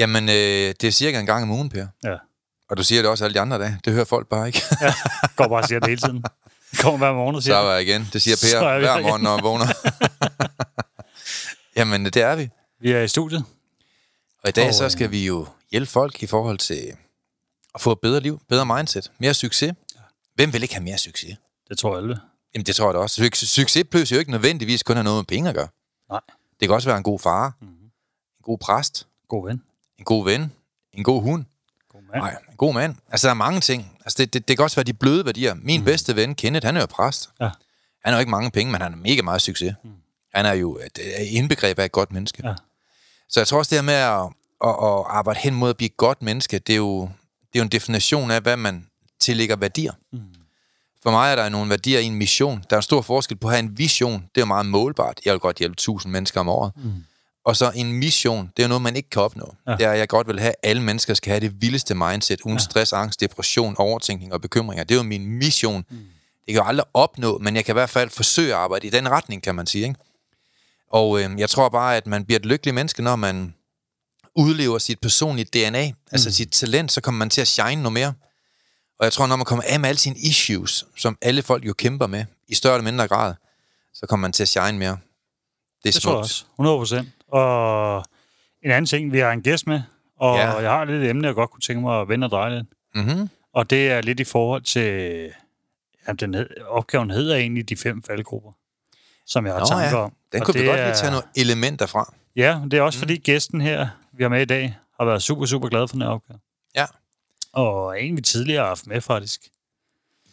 Jamen, øh, det er cirka en gang om ugen, Per. Ja. Og du siger det også alle de andre dage. Det hører folk bare ikke. ja. Går bare og siger det hele tiden. Kommer hver morgen og siger Så er jeg igen. Det siger er Per hver her morgen, når jeg vågner. Jamen, det er vi. Vi er i studiet. Og i dag Og, så øh, skal vi jo hjælpe folk i forhold til at få et bedre liv, bedre mindset, mere succes. Hvem vil ikke have mere succes? Det tror alle. Jamen, det tror jeg da også. Suc- Succes behøver jo ikke nødvendigvis kun have noget med penge at gøre. Nej. Det kan også være en god far, Mhm. en god præst, God ven. En god ven, en god hund, God mand. Nej, en god mand. Altså, der er mange ting. Altså, det, det, det kan også være de bløde værdier. Min mm. bedste ven, Kenneth, han er jo præst. Ja. Han har jo ikke mange penge, men han har mega meget succes. Mm. Han er jo et, indbegreb af et godt menneske. Ja. Så jeg tror også, det her med at, at, at arbejde hen mod at blive et godt menneske, det er jo, det er jo en definition af, hvad man tillægger værdier. Mm. For mig er der nogle værdier i en mission. Der er en stor forskel på at have en vision. Det er jo meget målbart. Jeg vil godt hjælpe 1000 mennesker om året. Mm. Og så en mission, det er noget, man ikke kan opnå. Ja. Det er, jeg godt vil have, at alle mennesker skal have det vildeste mindset, uden ja. stress, angst, depression, overtænkning og bekymringer. Det er jo min mission. Mm. Det kan jeg aldrig opnå, men jeg kan i hvert fald forsøge at arbejde i den retning, kan man sige. Ikke? Og øh, jeg tror bare, at man bliver et lykkeligt menneske, når man udlever sit personlige DNA, mm. altså sit talent, så kommer man til at shine noget mere. Og jeg tror, når man kommer af med alle sine issues, som alle folk jo kæmper med, i større eller mindre grad, så kommer man til at shine mere. Det er Det tror jeg også. 100 procent. Og en anden ting, vi har en gæst med, og Ja. jeg har lidt et emne, jeg godt kunne tænke mig at vende og dreje lidt. Mm-hmm. Og det er lidt i forhold til, jamen den hed, opgaven hedder egentlig de fem faldgrupper, som jeg har Nå tanker ja, om. Den Og kunne vi godt lige tage nogle elementer fra. Ja, det er også mm. fordi gæsten her, vi har med i dag, har været super, super glad for den her opgave. Ja. Og en, vi tidligere har haft med faktisk,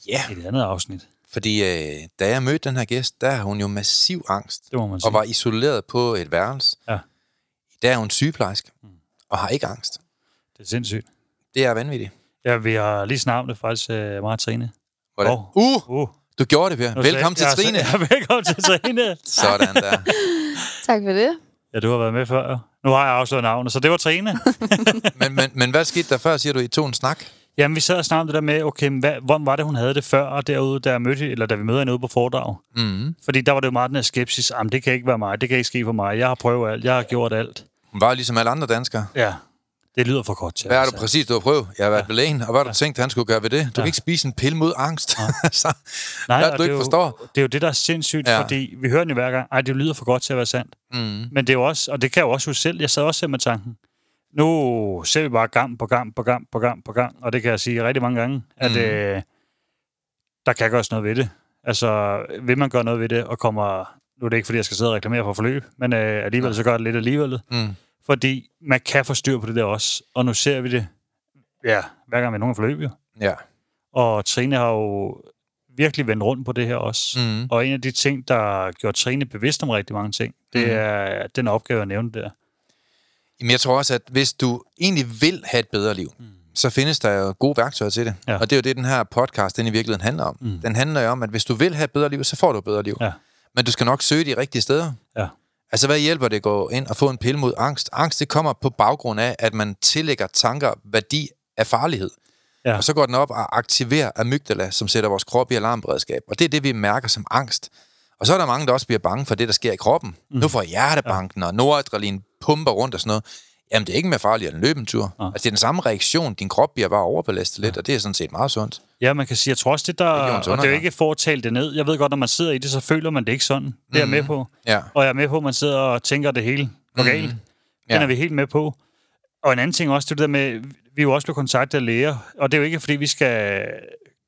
Ja. i et andet afsnit. Fordi øh, da jeg mødte den her gæst, der har hun jo massiv angst, Det må man sige. og var isoleret på et værelse. Ja. I dag er hun sygeplejerske, og har ikke angst. Det er sindssygt. Det er vanvittigt. Ja, vi har lige om det faktisk, uh, og Trine. Hvordan? Åh. Uh, Uh, du gjorde det, Per. nu Velkommen sagde- til Trine. Ja, velkommen til Trine. Sådan der. Tak for det. Ja, du har været med før. Nu har jeg afsløret navnet, så det var Trine. Men, men, men hvad skete der før, siger du, I tog en snak? Jamen, vi sad og snakkede det der med, okay, hvad, hvordan var det, hun havde det før, og derude, jeg mødte, eller da vi mødte hende ude på foredrag? Mm. Fordi der var det jo meget den her skepsis. Jamen, det kan ikke være mig, det kan ikke ske for mig. Jeg har prøvet alt, jeg har gjort alt. Hun var ligesom alle andre danskere. Ja, det lyder for godt til. Hvad du være præcis du har prøvet? Jeg har været ja. ved lægen, og hvad har du tænkt, han skulle gøre ved det? Du ja. kan Ja. ikke spise en pille mod angst. så, Nej, hvad du det ikke er jo, forstår. Det er jo det, der er sindssygt, Ja. ja. fordi vi hører den jo hver gang, ej, det lyder for godt til at være sandt. Mm. Men det er jo også, og det kan jeg jo også huske selv, jeg sad også selv med tanken, nu ser vi bare gang på gang på gang på gang på gang, og det kan jeg sige rigtig mange gange, at Mhm. øh, der kan gøres noget ved det. Altså, vil man gøre noget ved det, og kommer, nu er det ikke, fordi jeg skal sidde og reklamere for forløb, men øh, alligevel så gør det lidt alligevel, Mm. fordi man kan få styr på det der også, og nu ser vi det, ja, hver gang vi nogen forløb jo. Ja. Og Trine har jo virkelig vendt rundt på det her også. Mm. Og en af de ting, der gjorde Trine bevidst om rigtig mange ting, det Mhm. er den opgave, jeg nævnte der. Jamen, jeg tror også, at hvis du egentlig vil have et bedre liv, mm. så findes der jo gode værktøjer til det. Ja. Og det er jo det, den her podcast den i virkeligheden handler om. Mm. Den handler jo om, at hvis du vil have et bedre liv, så får du et bedre liv. Ja. Men du skal nok søge de rigtige steder. Ja. Altså, hvad hjælper det at gå ind og få en pille mod angst? Angst, det kommer på baggrund af, at man tillægger tanker værdi af farlighed. Ja. Og så går den op og aktiverer amygdala, som sætter vores krop i alarmberedskab. Og det er det, vi mærker som angst. Og så er der mange, der også bliver bange for det, der sker i kroppen. Mm. Nu får jeg hjertebanken, ja. og noradrenalin pumper rundt og sådan noget. Jamen, det er ikke mere farligt end en tur. Ja. Altså, det er den samme reaktion. Din krop bliver bare overbelastet lidt, og det er sådan set meget sundt. Ja, man kan sige, jeg tror også, det der... Regionens og det er jo ikke for at tale det ned. Jeg ved godt, når man sidder i det, så føler man det ikke sådan. Det er jeg med på. Ja. Og jeg er med på, at man sidder og tænker, det hele går galt. Den Ja. er vi helt med på. Og en anden ting også, det er det der med, vi er jo også blevet kontaktet af læger, og det er jo ikke, fordi vi skal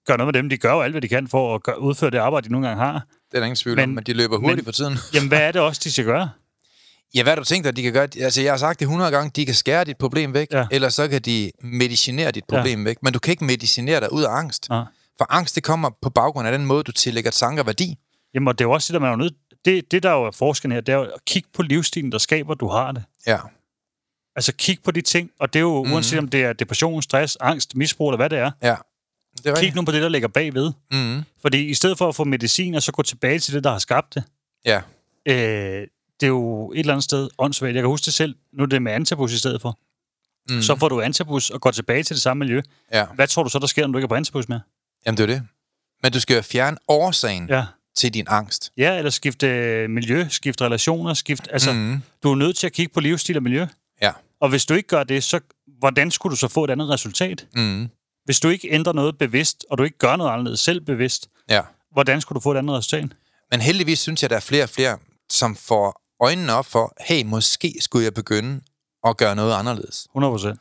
gøre noget med dem. De gør jo alt, hvad de kan for at udføre det arbejde, de nogle gange har. Det er der ingen tvivl om, Men- men de løber hurtigt men- for tiden. Jamen, hvad er det også, de skal gøre? Ja, hvad har du tænkt dig, de kan gøre? Altså, jeg har sagt det 100 gange, de kan skære dit problem væk, Ja. eller så kan de medicinere dit problem ja. væk. Men du kan ikke medicinere dig ud af angst. Ja. For angst, det kommer på baggrund af den måde, du tillægger tanker værdi. Jamen, og det er jo også det, der man er nødt... Det, det, der jo er forskellen her, det er jo at kigge på livsstilen, der skaber, at du har det. Ja. Altså, kig på de ting, og det er jo, mm. uanset om det er depression, stress, angst, misbrug eller hvad det er, Ja. Det er kig rigtigt. nu på det, der ligger bagved. Mm-hmm. Fordi i stedet for at få medicin, og så gå tilbage til det, der har skabt det, Ja. øh, det er jo et eller andet sted åndssvagt. Jeg kan huske det selv. Nu er det med antabus i stedet for. Mm. Mm. Så får du antabus og går tilbage til det samme miljø. Ja. Hvad tror du så, der sker, når du ikke er på antabus mere? Jamen, det er det. Men du skal jo fjerne årsagen ja. Til din angst. Ja, eller skifte øh, miljø, skifte relationer, skifte... Altså, mm. Du er nødt til at kigge på livsstil og miljø. Ja. Og hvis du ikke gør det, så hvordan skulle du så få et andet resultat? Mm-hmm. Hvis du ikke ændrer noget bevidst, og du ikke gør noget anderledes selv bevidst, Ja. hvordan skulle du få et andet resultat? Men heldigvis synes jeg, der er flere og flere, som får øjnene op for, hey, måske skulle jeg begynde at gøre noget anderledes. 100 procent.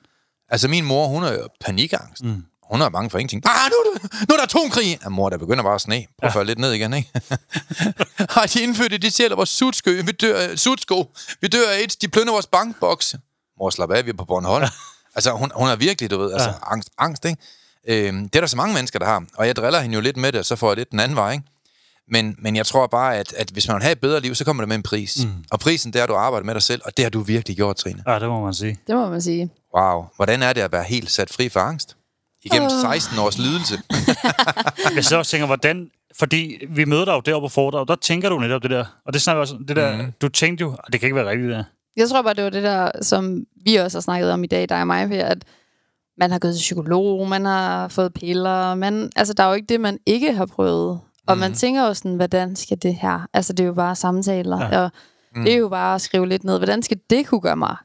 Altså min mor, hun er jo panikangst. Mm. Hun er bange for ingenting. Ah, nu, der- nu er der atomkrig! Ja, mor, der begynder bare at sne. Prøv Ja. lidt ned igen, ikke? Har de indført det? De sælger vores sutsko. Vi dør, sutsko. Vi dør AIDS. De plønder vores bankboks. Mor, slap af, vi er på Bornholm. altså, hun, hun er virkelig, du ved, altså, Ja. angst, angst, ikke? Øhm, det er der så mange mennesker, der har. Og jeg driller hende jo lidt med det, og så får jeg lidt den anden vej, ikke? Men, men jeg tror bare, at, at hvis man vil have et bedre liv, så kommer det med en pris. Mm. Og prisen, det er, at du arbejder med dig selv, og det har du virkelig gjort, Trine. Ja, det må man sige. Det må man sige. Wow. Hvordan er det at være helt sat fri for angst? Igennem Åh. 16 års lidelse. Jeg så også tænker, hvordan... Fordi vi møder dig jo deroppe på foredrag, der tænker du netop det der. Og det snakker vi også det der, mm. du tænkte jo, "Ah, det kan ikke være rigtigt der. Jeg tror bare, det var det der, som vi også har snakket om i dag, dig og mig, Per, at man har gået til psykolog, man har fået piller, man, altså der er jo ikke det, man ikke har prøvet. Og mm. man Mhm. tænker jo sådan, hvordan skal det her? Altså det er jo bare samtaler, Ja. ja. og Mm. det er jo bare at skrive lidt ned, hvordan skal det kunne gøre mig?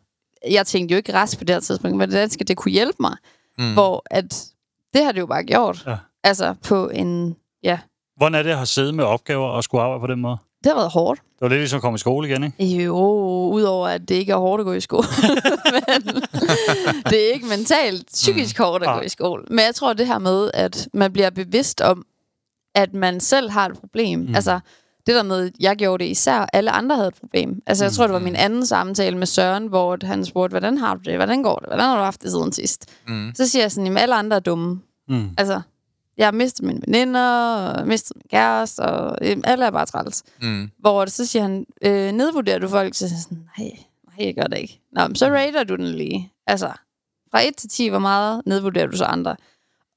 Jeg tænkte jo ikke rest på det her tidspunkt, men hvordan skal det kunne hjælpe mig? Mm. Mm. Hvor at, det har det jo bare gjort. Ja. Altså på en, ja, Hvordan er det at have siddet med opgaver og skulle arbejde på den måde? det har været hårdt. Det var lidt ligesom at komme i skole igen, ikke? Jo, udover at det ikke er hårdt at gå i skole. Men det er ikke mentalt, psykisk hårdt at Ah. gå i skole. Men jeg tror det her med, at man bliver bevidst om, at man selv har et problem. Mm. Mm. Altså, det der med, jeg gjorde det især, alle andre havde et problem. Altså, jeg tror, det var min anden samtale med Søren, hvor han spurgte, hvordan har du det? Hvordan går det? Hvordan har du haft det siden sidst? Mm. Så siger jeg sådan, at alle andre er dumme. Mm. Altså, jeg har mistet mine veninder, og mistet min kæreste, og øhm, alle er bare træls. Mm. Hvor så siger han, øh, nedvurderer du folk? Så siger jeg sådan, nej, nej, jeg gør det ikke. Nå, men så rater du den lige. Altså, fra 1 til 10, hvor meget nedvurderer du så andre?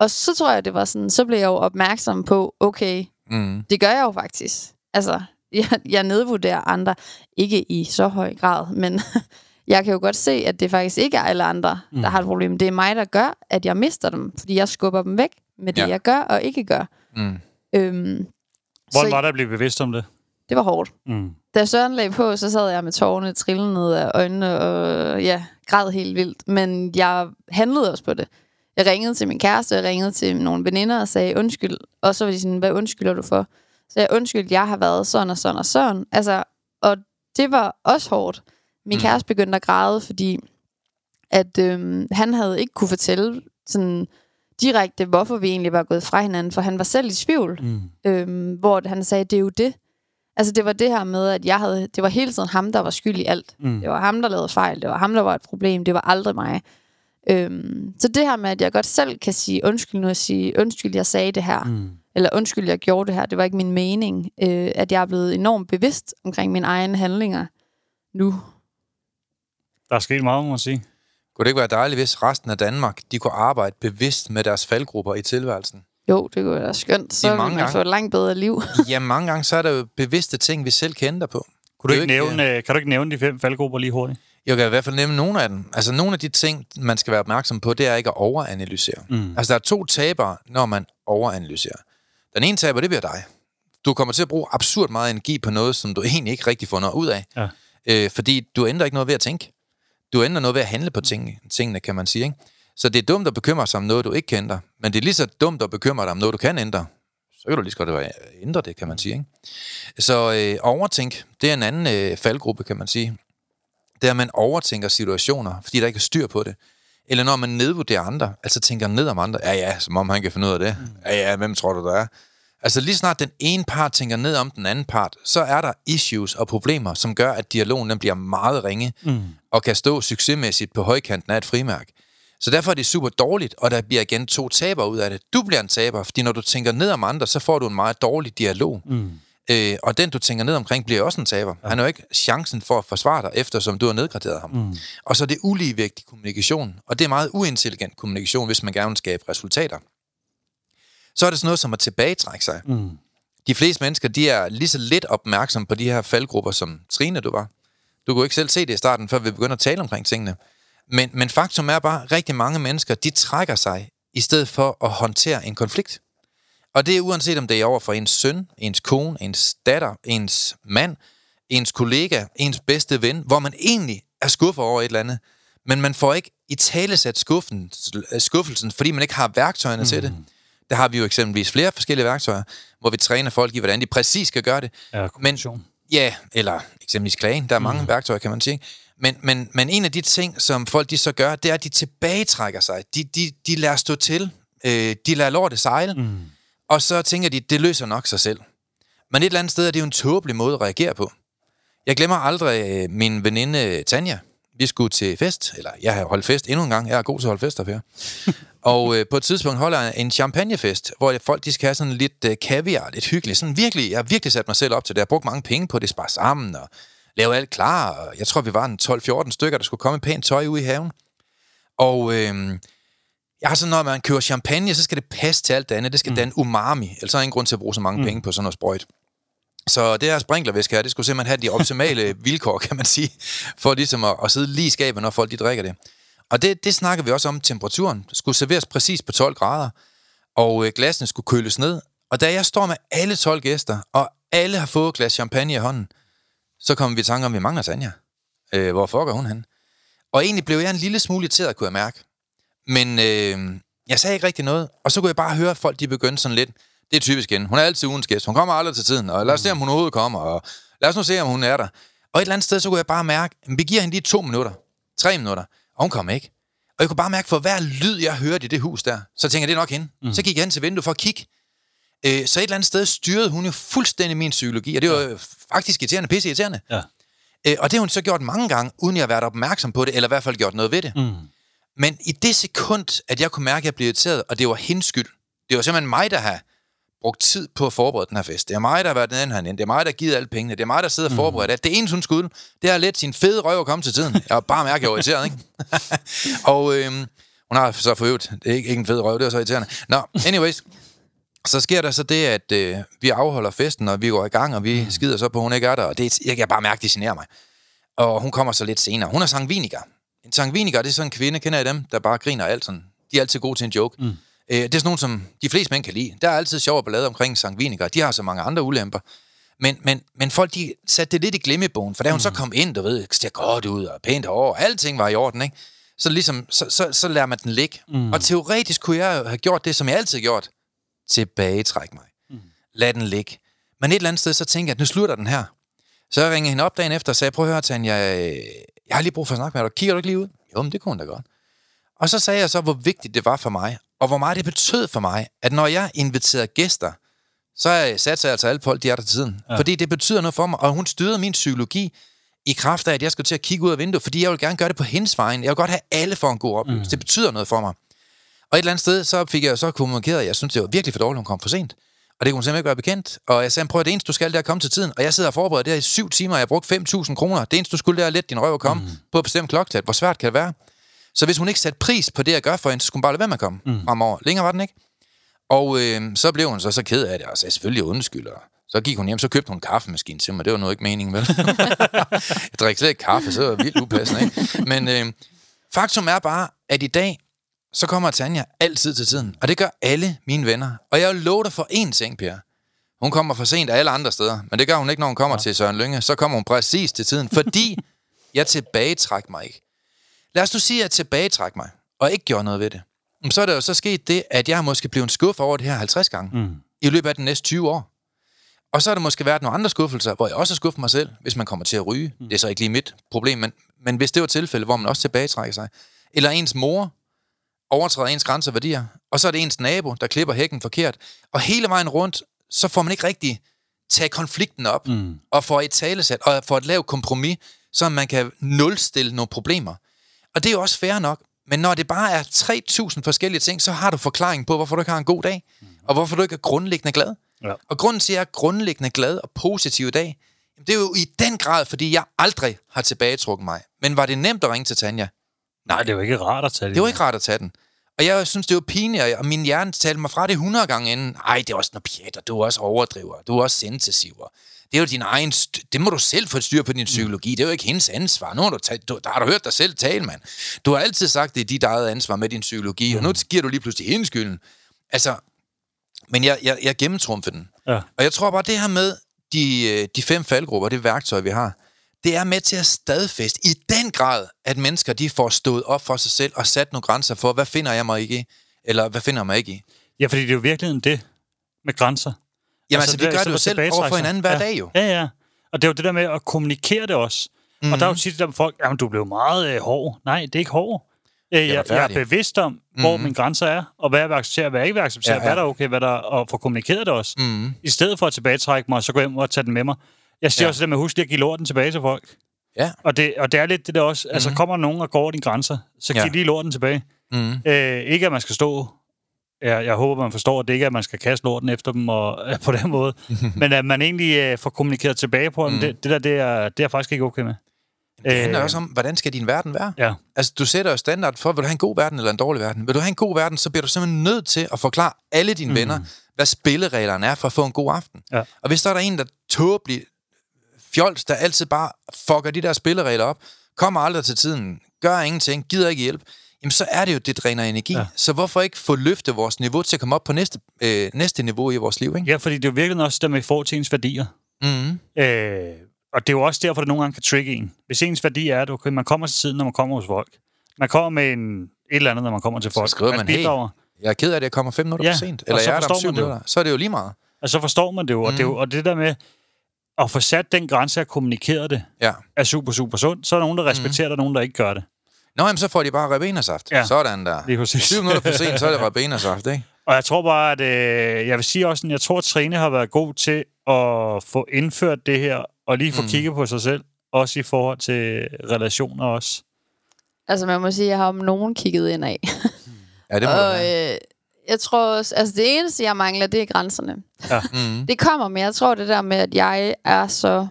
Og så tror jeg, det var sådan, så blev jeg jo opmærksom på, okay, Mm. det gør jeg jo faktisk. Altså, jeg, jeg nedvurderer andre, ikke i så høj grad, men jeg kan jo godt se, at det faktisk ikke er alle andre, Mm. der har et problem. Det er mig, der gør, at jeg mister dem, fordi jeg skubber dem væk med det, Ja. jeg gør og ikke gør. Mm. Øhm, Hvordan var det at blive bevidst om det? det var hårdt. Mm. Da Søren lagde på, så sad jeg med tårerne trillende ned af øjnene og ja, græd helt vildt. Men jeg handlede også på det. Jeg ringede til min kæreste, jeg ringede til nogle veninder og sagde undskyld. Og så var de sådan, hvad undskylder du for? Så jeg undskyld, jeg har været sådan og sådan og sådan. Altså, og det var også hårdt. Min Mm. kæreste begyndte at græde, fordi at øhm, han havde ikke kunne fortælle sådan direkte, hvorfor vi egentlig var gået fra hinanden, for han var selv i tvivl Mm. øhm, hvor han sagde, det er jo det. Altså det var det her med, at jeg havde, det var hele tiden ham, der var skyld i alt. Mm. Det var ham, der lavede fejl. Det var ham, der var et problem. Det var aldrig mig. Øhm, så det her med, at jeg godt selv kan sige undskyld nu, og sige undskyld, jeg sagde det her. Mm. Eller undskyld, jeg gjorde det her. Det var ikke min mening. Øh, at jeg er blevet enormt bevidst omkring mine egne handlinger nu. Der er sket meget, må man sige. Kunne det ikke være dejligt, hvis resten af Danmark de kunne arbejde bevidst med deres faldgrupper i tilværelsen? Jo, det kunne være skønt. Så mange man gange. få et langt bedre liv. Ja, mange gange så er der jo bevidste ting, vi selv kan ændre på. Kunne du ikke ikke, nævne, øh, kan du ikke nævne de fem faldgrupper lige hurtigt? Jeg kan i hvert fald nævne nogle af dem. Altså nogle af de ting, man skal være opmærksom på, det er ikke at overanalysere. Mm. Altså der er to tabere, når man overanalyserer. Den ene taber, det bliver dig. Du kommer til at bruge absurd meget energi på noget, som du egentlig ikke rigtig får noget ud af. Ja. Øh, fordi du ændrer ikke noget ved at tænke. Du ændrer noget ved at handle på ting, tingene, kan man sige. Ikke? Så det er dumt at bekymre sig om noget, du ikke kan ændre. Men det er lige så dumt at bekymre dig om noget, du kan ændre. Så kan du lige så godt ændre det, kan man sige. Ikke? Så øh, overtænk, det er en anden øh, faldgruppe, kan man sige. Det er, at man overtænker situationer, fordi der ikke er styr på det. Eller når man nedvurderer andre, altså tænker ned om andre. Ja, ja, som om han kan finde ud af det. Ja, ja, hvem tror du, der er? Altså lige snart den ene part tænker ned om den anden part, så er der issues og problemer, som gør, at dialogen den bliver meget ringe, mm. og kan stå succesmæssigt på højkanten af et frimærk. Så derfor er det super dårligt, og der bliver igen to taber ud af det. Du bliver en taber, fordi når du tænker ned om andre, så får du en meget dårlig dialog. Mm. Øh, og den, du tænker ned omkring, bliver også en taber. Ja. Han har jo ikke chancen for at forsvare dig, eftersom du har nedgraderet ham. Mm. Og så er det uligevægtig kommunikation, og det er meget uintelligent kommunikation, hvis man gerne vil skabe resultater. Så er det sådan noget som at tilbagetrække sig. Mm. De fleste mennesker, de er lige så lidt opmærksomme på de her faldgrupper, som Trine, du var. Du kunne ikke selv se det i starten, før vi begynder at tale omkring tingene. Men, men faktum er bare, at rigtig mange mennesker, de trækker sig, i stedet for at håndtere en konflikt. Og det er uanset om det er over for ens søn, ens kone, ens datter, ens mand, ens kollega, ens bedste ven, hvor man egentlig er skuffet over et eller andet, men man får ikke i tale sat skuffen, skuffelsen, fordi man ikke har værktøjerne mm. til det. Der har vi jo eksempelvis flere forskellige værktøjer, hvor vi træner folk i, hvordan de præcis skal gøre det. Ja, men, ja, eller eksempelvis klagen. Der er mange mm. værktøjer, kan man sige. Men, men, men en af de ting, som folk de så gør, det er, at de tilbagetrækker sig. De, de, de lader stå til. Øh, de lader lortet sejle. Mm. Og så tænker de, det løser nok sig selv. Men et eller andet sted er det jo en tåbelig måde at reagere på. Jeg glemmer aldrig øh, min veninde Tanja. Vi skulle til fest, eller jeg har holdt fest endnu en gang. Jeg er god til at holde fester, Per. og øh, på et tidspunkt holder jeg en champagnefest, hvor folk de skal have sådan lidt øh, kaviar, lidt hyggeligt. Sådan virkelig, jeg har virkelig sat mig selv op til det. Jeg har brugt mange penge på det, spare sammen og lave alt klar. Og jeg tror, vi var en 12-14 stykker, der skulle komme pænt tøj ud i haven. Og øh, jeg har sådan, når man køber champagne, så skal det passe til alt det andet. Det skal mm. danne umami. Ellers er der ingen grund til at bruge så mange mm. penge på sådan noget sprøjt. Så det her sprinklervæske her, det skulle simpelthen have de optimale vilkår, kan man sige, for ligesom at, at sidde lige i skabet, når folk de drikker det. Og det, det snakker vi også om, temperaturen. Skulle serveres præcis på 12 grader, og øh, glassene skulle køles ned. Og da jeg står med alle 12 gæster, og alle har fået et glas champagne i hånden, så kommer vi i tanke om, at vi mangler Sanja. Øh, hvor fucker hun hen? Og egentlig blev jeg en lille smule irriteret, kunne jeg mærke. Men øh, jeg sagde ikke rigtig noget, og så kunne jeg bare høre, at folk de begyndte sådan lidt, det er typisk hende. Hun er altid ugens gæst. Hun kommer aldrig til tiden, og lad os se, om hun overhovedet kommer, og lad os nu se, om hun er der. Og et eller andet sted, så kunne jeg bare mærke, at vi giver hende lige to minutter, tre minutter, og hun kom ikke. Og jeg kunne bare mærke, for hver lyd, jeg hørte i det hus der, så tænker jeg, det er nok hende. Mm. Så gik jeg hen til vinduet for at kigge. Øh, så et eller andet sted styrede hun jo fuldstændig min psykologi, og det var ja. faktisk irriterende, pisse irriterende. Ja. Øh, og det har hun så gjort mange gange, uden jeg har været opmærksom på det, eller i hvert fald gjort noget ved det. Mm. Men i det sekund, at jeg kunne mærke, at jeg blev irriteret, og det var hendes skyld, det var simpelthen mig, der har brugt tid på at forberede den her fest. Det er mig, der har været den her Det er mig, der har givet alle pengene. Det er mig, der sidder og mm. forbereder det. Det eneste, hun skulle, det er let sin fede røv at komme til tiden. Jeg har bare mærket, at jeg var irriteret, ikke? og øhm, hun har så for øvrigt, det er ikke, ikke en fed røv, det er så irriterende. Nå, anyways. Så sker der så det, at øh, vi afholder festen, og vi går i gang, og vi mm. skider så på, at hun ikke er der. Og det, jeg kan bare mærke, at det generer mig. Og hun kommer så lidt senere. Hun er sangviniker. En sangviniker, det er sådan en kvinde, kender jeg dem, der bare griner alt sådan. De er altid gode til en joke. Mm. Øh, det er sådan nogle, som de fleste mænd kan lide. Der er altid sjov ballade omkring sangviniker. De har så mange andre ulemper. Men, men, men folk, de satte det lidt i glemmebogen, for da hun mm. så kom ind, du ved, ser godt ud, og pænt hår, og alting var i orden, ikke? Så, ligesom, så, så, så lærer man den ligge. Mm. Og teoretisk kunne jeg have gjort det, som jeg altid har gjort. Tilbagetræk mig. Mm. Lad den ligge. Men et eller andet sted, så tænker jeg, at nu slutter den her. Så jeg ringede hende op dagen efter og sagde, prøv at høre, Tanja, jeg, har lige brug for at snakke med dig. Kigger du ikke lige ud? Jo, men det kunne hun da godt. Og så sagde jeg så, hvor vigtigt det var for mig, og hvor meget det betød for mig, at når jeg inviterede gæster, så satte jeg altså alle folk, de er der til tiden. Ja. Fordi det betyder noget for mig, og hun styrede min psykologi i kraft af, at jeg skulle til at kigge ud af vinduet, fordi jeg vil gerne gøre det på hendes vejen. Jeg vil godt have alle for en god oplevelse. Mm. Det betyder noget for mig. Og et eller andet sted, så fik jeg så kommunikeret, at jeg synes, det var virkelig for dårligt, hun kom for sent. Og det kunne hun simpelthen ikke være bekendt. Og jeg sagde, prøv at det eneste, du skal, det er at komme til tiden. Og jeg sidder og forbereder det her i syv timer, og jeg har brugt 5.000 kroner. Det eneste, du skulle, det er at lette din røv at komme mm. på et bestemt klokkeslæt. Hvor svært kan det være? Så hvis hun ikke satte pris på det, jeg gør for hende, så skulle hun bare lade være med at komme mm. fremover. Længere var den ikke. Og øh, så blev hun så, så ked af det, og sagde selvfølgelig undskyld. Og så gik hun hjem, så købte hun en kaffemaskine til mig. Det var noget ikke meningen, vel? jeg drikker slet ikke kaffe, så var vildt upassende, ikke? Men øh, faktum er bare, at i dag, så kommer Tanja altid til tiden. Og det gør alle mine venner. Og jeg vil love dig for én ting, Per. Hun kommer for sent af alle andre steder. Men det gør hun ikke, når hun kommer ja. til Søren Lynge. Så kommer hun præcis til tiden, fordi jeg tilbagetrækker mig ikke. Lad os nu sige, at jeg tilbagetrækker mig, og ikke gjorde noget ved det. Så er der jo så sket det, at jeg måske blevet skuffet over det her 50 gange mm. i løbet af de næste 20 år. Og så har der måske været nogle andre skuffelser, hvor jeg også har skuffet mig selv, hvis man kommer til at ryge. Mm. Det er så ikke lige mit problem, men, men hvis det var tilfælde, hvor man også tilbagetrækker sig, eller ens mor overtræder ens grænser og så er det ens nabo, der klipper hækken forkert, og hele vejen rundt, så får man ikke rigtig tage konflikten op, mm. og få et talesæt, og få et lavt kompromis, så man kan nulstille nogle problemer. Og det er jo også fair nok, men når det bare er 3.000 forskellige ting, så har du forklaring på, hvorfor du ikke har en god dag, mm. og hvorfor du ikke er grundlæggende glad. Ja. Og grunden til, at jeg er grundlæggende glad og positiv i dag, det er jo i den grad, fordi jeg aldrig har tilbagetrukket mig. Men var det nemt at ringe til Tanja? Nej, det er jo ikke rart at tage det. Det var ikke rart at tage den. Og jeg synes, det var pinligt, og min hjerne talte mig fra det 100 gange inden. Ej, det er også noget pjat, og du er også overdriver, du er også sensitiv. og Det er jo din egen... Det må du selv få styr på din psykologi. Det er jo ikke hendes ansvar. Nu har du, talt, du, der har du hørt dig selv tale, mand. Du har altid sagt, det er dit eget ansvar med din psykologi, og nu giver du lige pludselig hende skylden. Altså, men jeg, jeg, jeg gennemtrumfer den. Ja. Og jeg tror bare, det her med de, øh, de fem faldgrupper, det værktøj, vi har, det er med til at stadfæste i den grad, at mennesker de får stået op for sig selv og sat nogle grænser for, hvad finder jeg mig ikke i, eller hvad finder jeg mig ikke i. Ja, fordi det er jo virkeligheden det med grænser. Jamen altså, altså vi gør i det jo selv over for hinanden hver ja. dag jo. Ja, ja. Og det er jo det der med at kommunikere det også. Mm-hmm. Og der er jo tit det der med folk, jamen du blev meget øh, hård. Nej, det er ikke hård. Øh, jeg, jeg er bevidst om, hvor mm-hmm. mine grænser er, og hvad jeg vil acceptere, og hvad jeg ikke vil acceptere, Ja, ja, hvad der er okay, hvad der og få kommunikeret det også. Mm. I stedet for at tilbagetrække mig, så gå hjem og tage den med mig. Jeg siger Ja. ja. også det med, husk lige at give lorten tilbage til folk. Ja. Og det, og det er lidt det der også, altså kommer der nogen og går over dine grænser, så giv Ja. ja. lige lorten tilbage. Mm. Øh, ikke at man skal stå, jeg, jeg håber man forstår, at det ikke er, at man skal kaste lorten efter dem og, øh, på den måde, men at man egentlig øh, får kommunikeret tilbage på dem, Mm. det, det der, det er, det er faktisk ikke okay med. Det handler også om, hvordan skal din verden være? Ja, Altså, du sætter jo standard for, vil du have en god verden eller en dårlig verden? Vil du have en god verden, så bliver du simpelthen nødt til at forklare alle dine mm. venner, hvad spillereglerne er for at få en god aften. Ja. Og hvis der er der en, der tåbelig fjols, der altid bare fucker de der spilleregler op, kommer aldrig til tiden, gør ingenting, gider ikke hjælp, jamen så er det jo, det dræner energi. Ja. Så hvorfor ikke få løftet vores niveau til at komme op på næste, øh, næste niveau i vores liv, ikke? ja fordi det er jo virkelig også der med får til ens værdier. Mm. Øh, og det er jo også derfor, det nogle gange kan trigge en. Hvis ens værdi er, at okay, man kommer til tiden, når man kommer hos folk. Man kommer med en, et eller andet, når man kommer til folk. skriver man, hey, bidrager. Jeg er ked af, at jeg kommer fem minutter Ja, for sent. Eller så jeg er der om syv man minutter. Så er det jo lige meget. Og så forstår man det jo. Og, det, Mm. jo og det der med at få sat den grænse at kommunikere det, Ja. er super, super sundt. Så er der nogen, der respekterer det, og nogen, der ikke gør det. Nå, jamen, så får de bare rebenersaft. Ja. Sådan der. Lige præcis. Syv minutter for sent, så er det rebenersaft, ikke? Og jeg tror bare, at øh, jeg vil sige også, at jeg tror, at Trine har været god til at få indført det her, og lige få Mm. mm. kigget på sig selv, også i forhold til relationer også. Altså, man må sige, at jeg har om nogen kigget ind af. Ja, det må og du have. øh, jeg tror også, altså det eneste, jeg mangler, det er grænserne. Mm. Det kommer, men jeg tror det der med, at jeg er så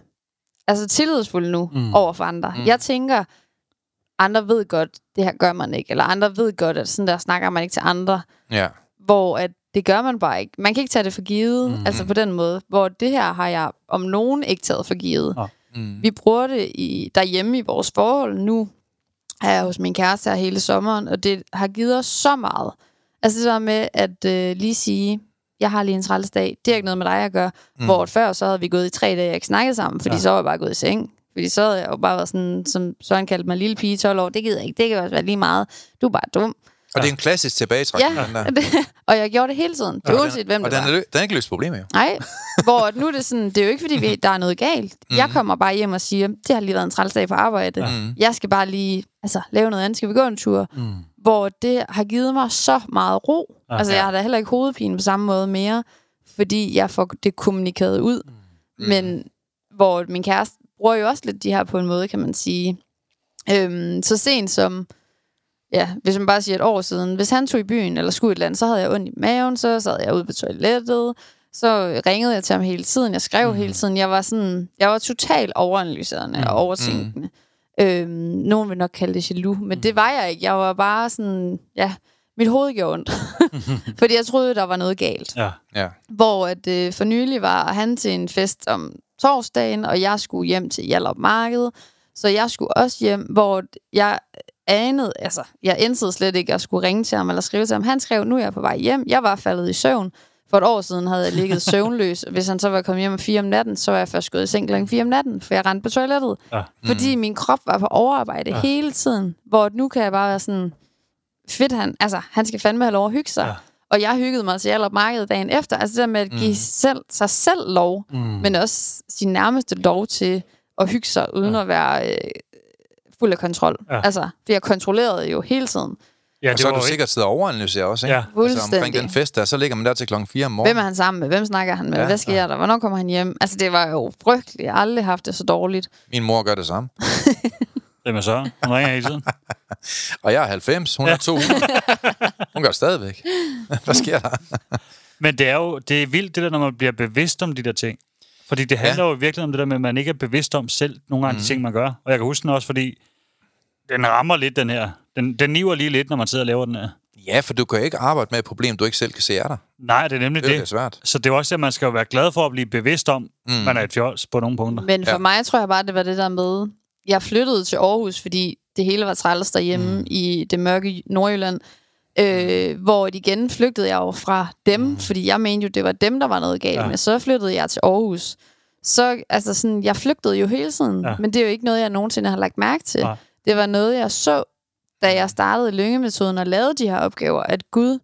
altså, tillidsfuld nu mm. Over for andre. Mm. Jeg tænker, andre ved godt, det her gør man ikke. Eller andre ved godt, at sådan der snakker man ikke til andre. Ja. Hvor at det gør man bare ikke. Man kan ikke tage det for givet, mm. altså på den måde. Hvor det her har jeg om nogen ikke taget for givet. Nå. Mm. Vi bruger det i, derhjemme i vores forhold. Nu er jeg hos min kæreste her hele sommeren, og det har givet os så meget. Altså det der med at øh, lige sige, jeg har lige en træls dag, det er ikke noget med dig at gøre. Mm. Hvor før så havde vi gået i tre dage og ikke snakket sammen, fordi Ja. ja. så var jeg bare gået i seng. Fordi så havde jeg jo bare været sådan, som Søren kaldte mig lille pige 12 år, det gider jeg ikke, det kan også være lige meget. Du er bare dum. Og det er en klassisk tilbagetrækning, den der. Ja, det, og jeg gjorde det hele tiden. Det er uanset hvem Og det den var. er, den er ikke løst problemet, jo. Nej, hvor nu er det sådan, det er jo ikke fordi, vi, der er noget galt. Mm. Jeg kommer bare hjem og siger, det har lige været en træls dag på arbejde. Mm. Jeg skal bare lige altså, lave noget andet. Skal vi gå en tur? Mm. Hvor det har givet mig så meget ro. Ja. altså, jeg har da heller ikke hovedpine på samme måde mere, fordi jeg får det kommunikeret ud. Mm. Men hvor min kæreste bruger jo også lidt de her på en måde, kan man sige. Øhm, så sent som, ja, hvis man bare siger et år siden, hvis han tog i byen eller skulle et eller andet, så havde jeg ondt i maven, så sad jeg ude på toilettet, så ringede jeg til ham hele tiden, jeg skrev mm. hele tiden, jeg var sådan, jeg var totalt overanalyserende mm. og overtænkende. Øhm, nogen vil nok kalde det jaloux, men det var jeg ikke. Jeg var bare sådan, ja, mit hoved gjorde ondt. Fordi jeg troede, der var noget galt. Ja. Ja. Hvor at, øh, for nylig var han til en fest om torsdagen, og jeg skulle hjem til Hjallup Marked. Så jeg skulle også hjem, hvor jeg anede, altså, jeg indsede slet ikke at skulle ringe til ham eller skrive til ham. Han skrev, nu er jeg på vej hjem. Jeg var faldet i søvn. For et år siden havde jeg ligget søvnløs. Hvis han så var kommet hjem om 4 om natten, så var jeg først gået i seng klokken 4 om natten, for jeg rendte på toilettet. Ja. Fordi min krop var på overarbejde ja. hele tiden. Hvor nu kan jeg bare være sådan, fedt han, altså han skal fandme have lov at hygge sig. Ja. Ja. Og jeg hyggede mig til Hjallup Marked dagen efter. Altså det der med at give mm. selv, sig selv lov, Mm. men også sin nærmeste lov til at hygge sig, uden ja. at være øh, fuld af kontrol. Ja. Altså, for jeg kontrollerede jo hele tiden. Ja, og så har var du jo sikkert siddet og overanalyserer også, ikke? Ja. Altså omkring den fest der, så ligger man der til klokken 4 om Hvem morgenen. er han sammen med? Hvem snakker han med? Ja, Ja, Hvad sker ja. der? Hvornår kommer han hjem? Altså, det var jo frygteligt. Jeg har aldrig haft det så dårligt. Min mor gør det samme. Hvem er så? Hun ringer hele tiden. Og jeg er 90, hun er 200. hun gør det stadigvæk. Hvad sker der? Men det er jo det er vildt, det der, når man bliver bevidst om de der ting. Fordi det handler ja. jo virkelig om det der med, at man ikke er bevidst om selv nogle af de Mhm. ting, man gør. Og jeg kan huske den også, fordi den rammer lidt, den her. Den, den niver lige lidt, når man sidder og laver den her. Ja, for du kan jo ikke arbejde med et problem, du ikke selv kan se er der. Nej, det er nemlig Det er det. det svært. Så det er også det, at man skal jo være glad for at blive bevidst om, mm. man er et fjols på nogle punkter. Men for Ja. mig tror jeg bare, det var det der med, jeg flyttede til Aarhus, fordi det hele var træls derhjemme mm. i det mørke Nordjylland. Øh, hvor igen flygtede jeg jo fra dem, mm. fordi jeg mente jo, det var dem, der var noget galt Ja. med. Så flyttede jeg til Aarhus. Så altså sådan, jeg flygtede jo hele tiden, ja. men det er jo ikke noget, jeg nogensinde har lagt mærke til. Nej. Det var noget, jeg så, da jeg startede lyngemetoden og lavede de her opgaver, at Gud,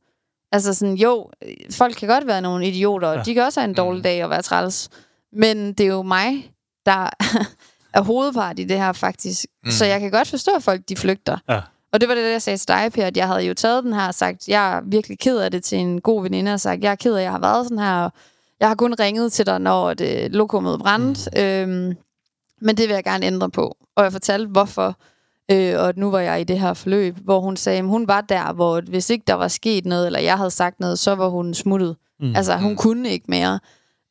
altså sådan, jo, folk kan godt være nogle idioter, og Ja. de kan også have en dårlig dag og være træls, men det er jo mig, der er hovedpart i det her faktisk. Mm. Så jeg kan godt forstå, at folk de flygter. Ja. Og det var det, jeg sagde til dig, Per, at jeg havde jo taget den her og sagt, jeg er virkelig ked af det til en god veninde, og sagt, jeg er ked af, at jeg har været sådan her, og jeg har kun ringet til dig, når det lokummet brændte. Mm. Øhm, men det vil jeg gerne ændre på. Og jeg fortalte, hvorfor. Øh, og nu var jeg i det her forløb, hvor hun sagde, at hun var der, hvor hvis ikke der var sket noget, eller jeg havde sagt noget, så var hun smuttet. Mm. Altså, hun kunne ikke mere.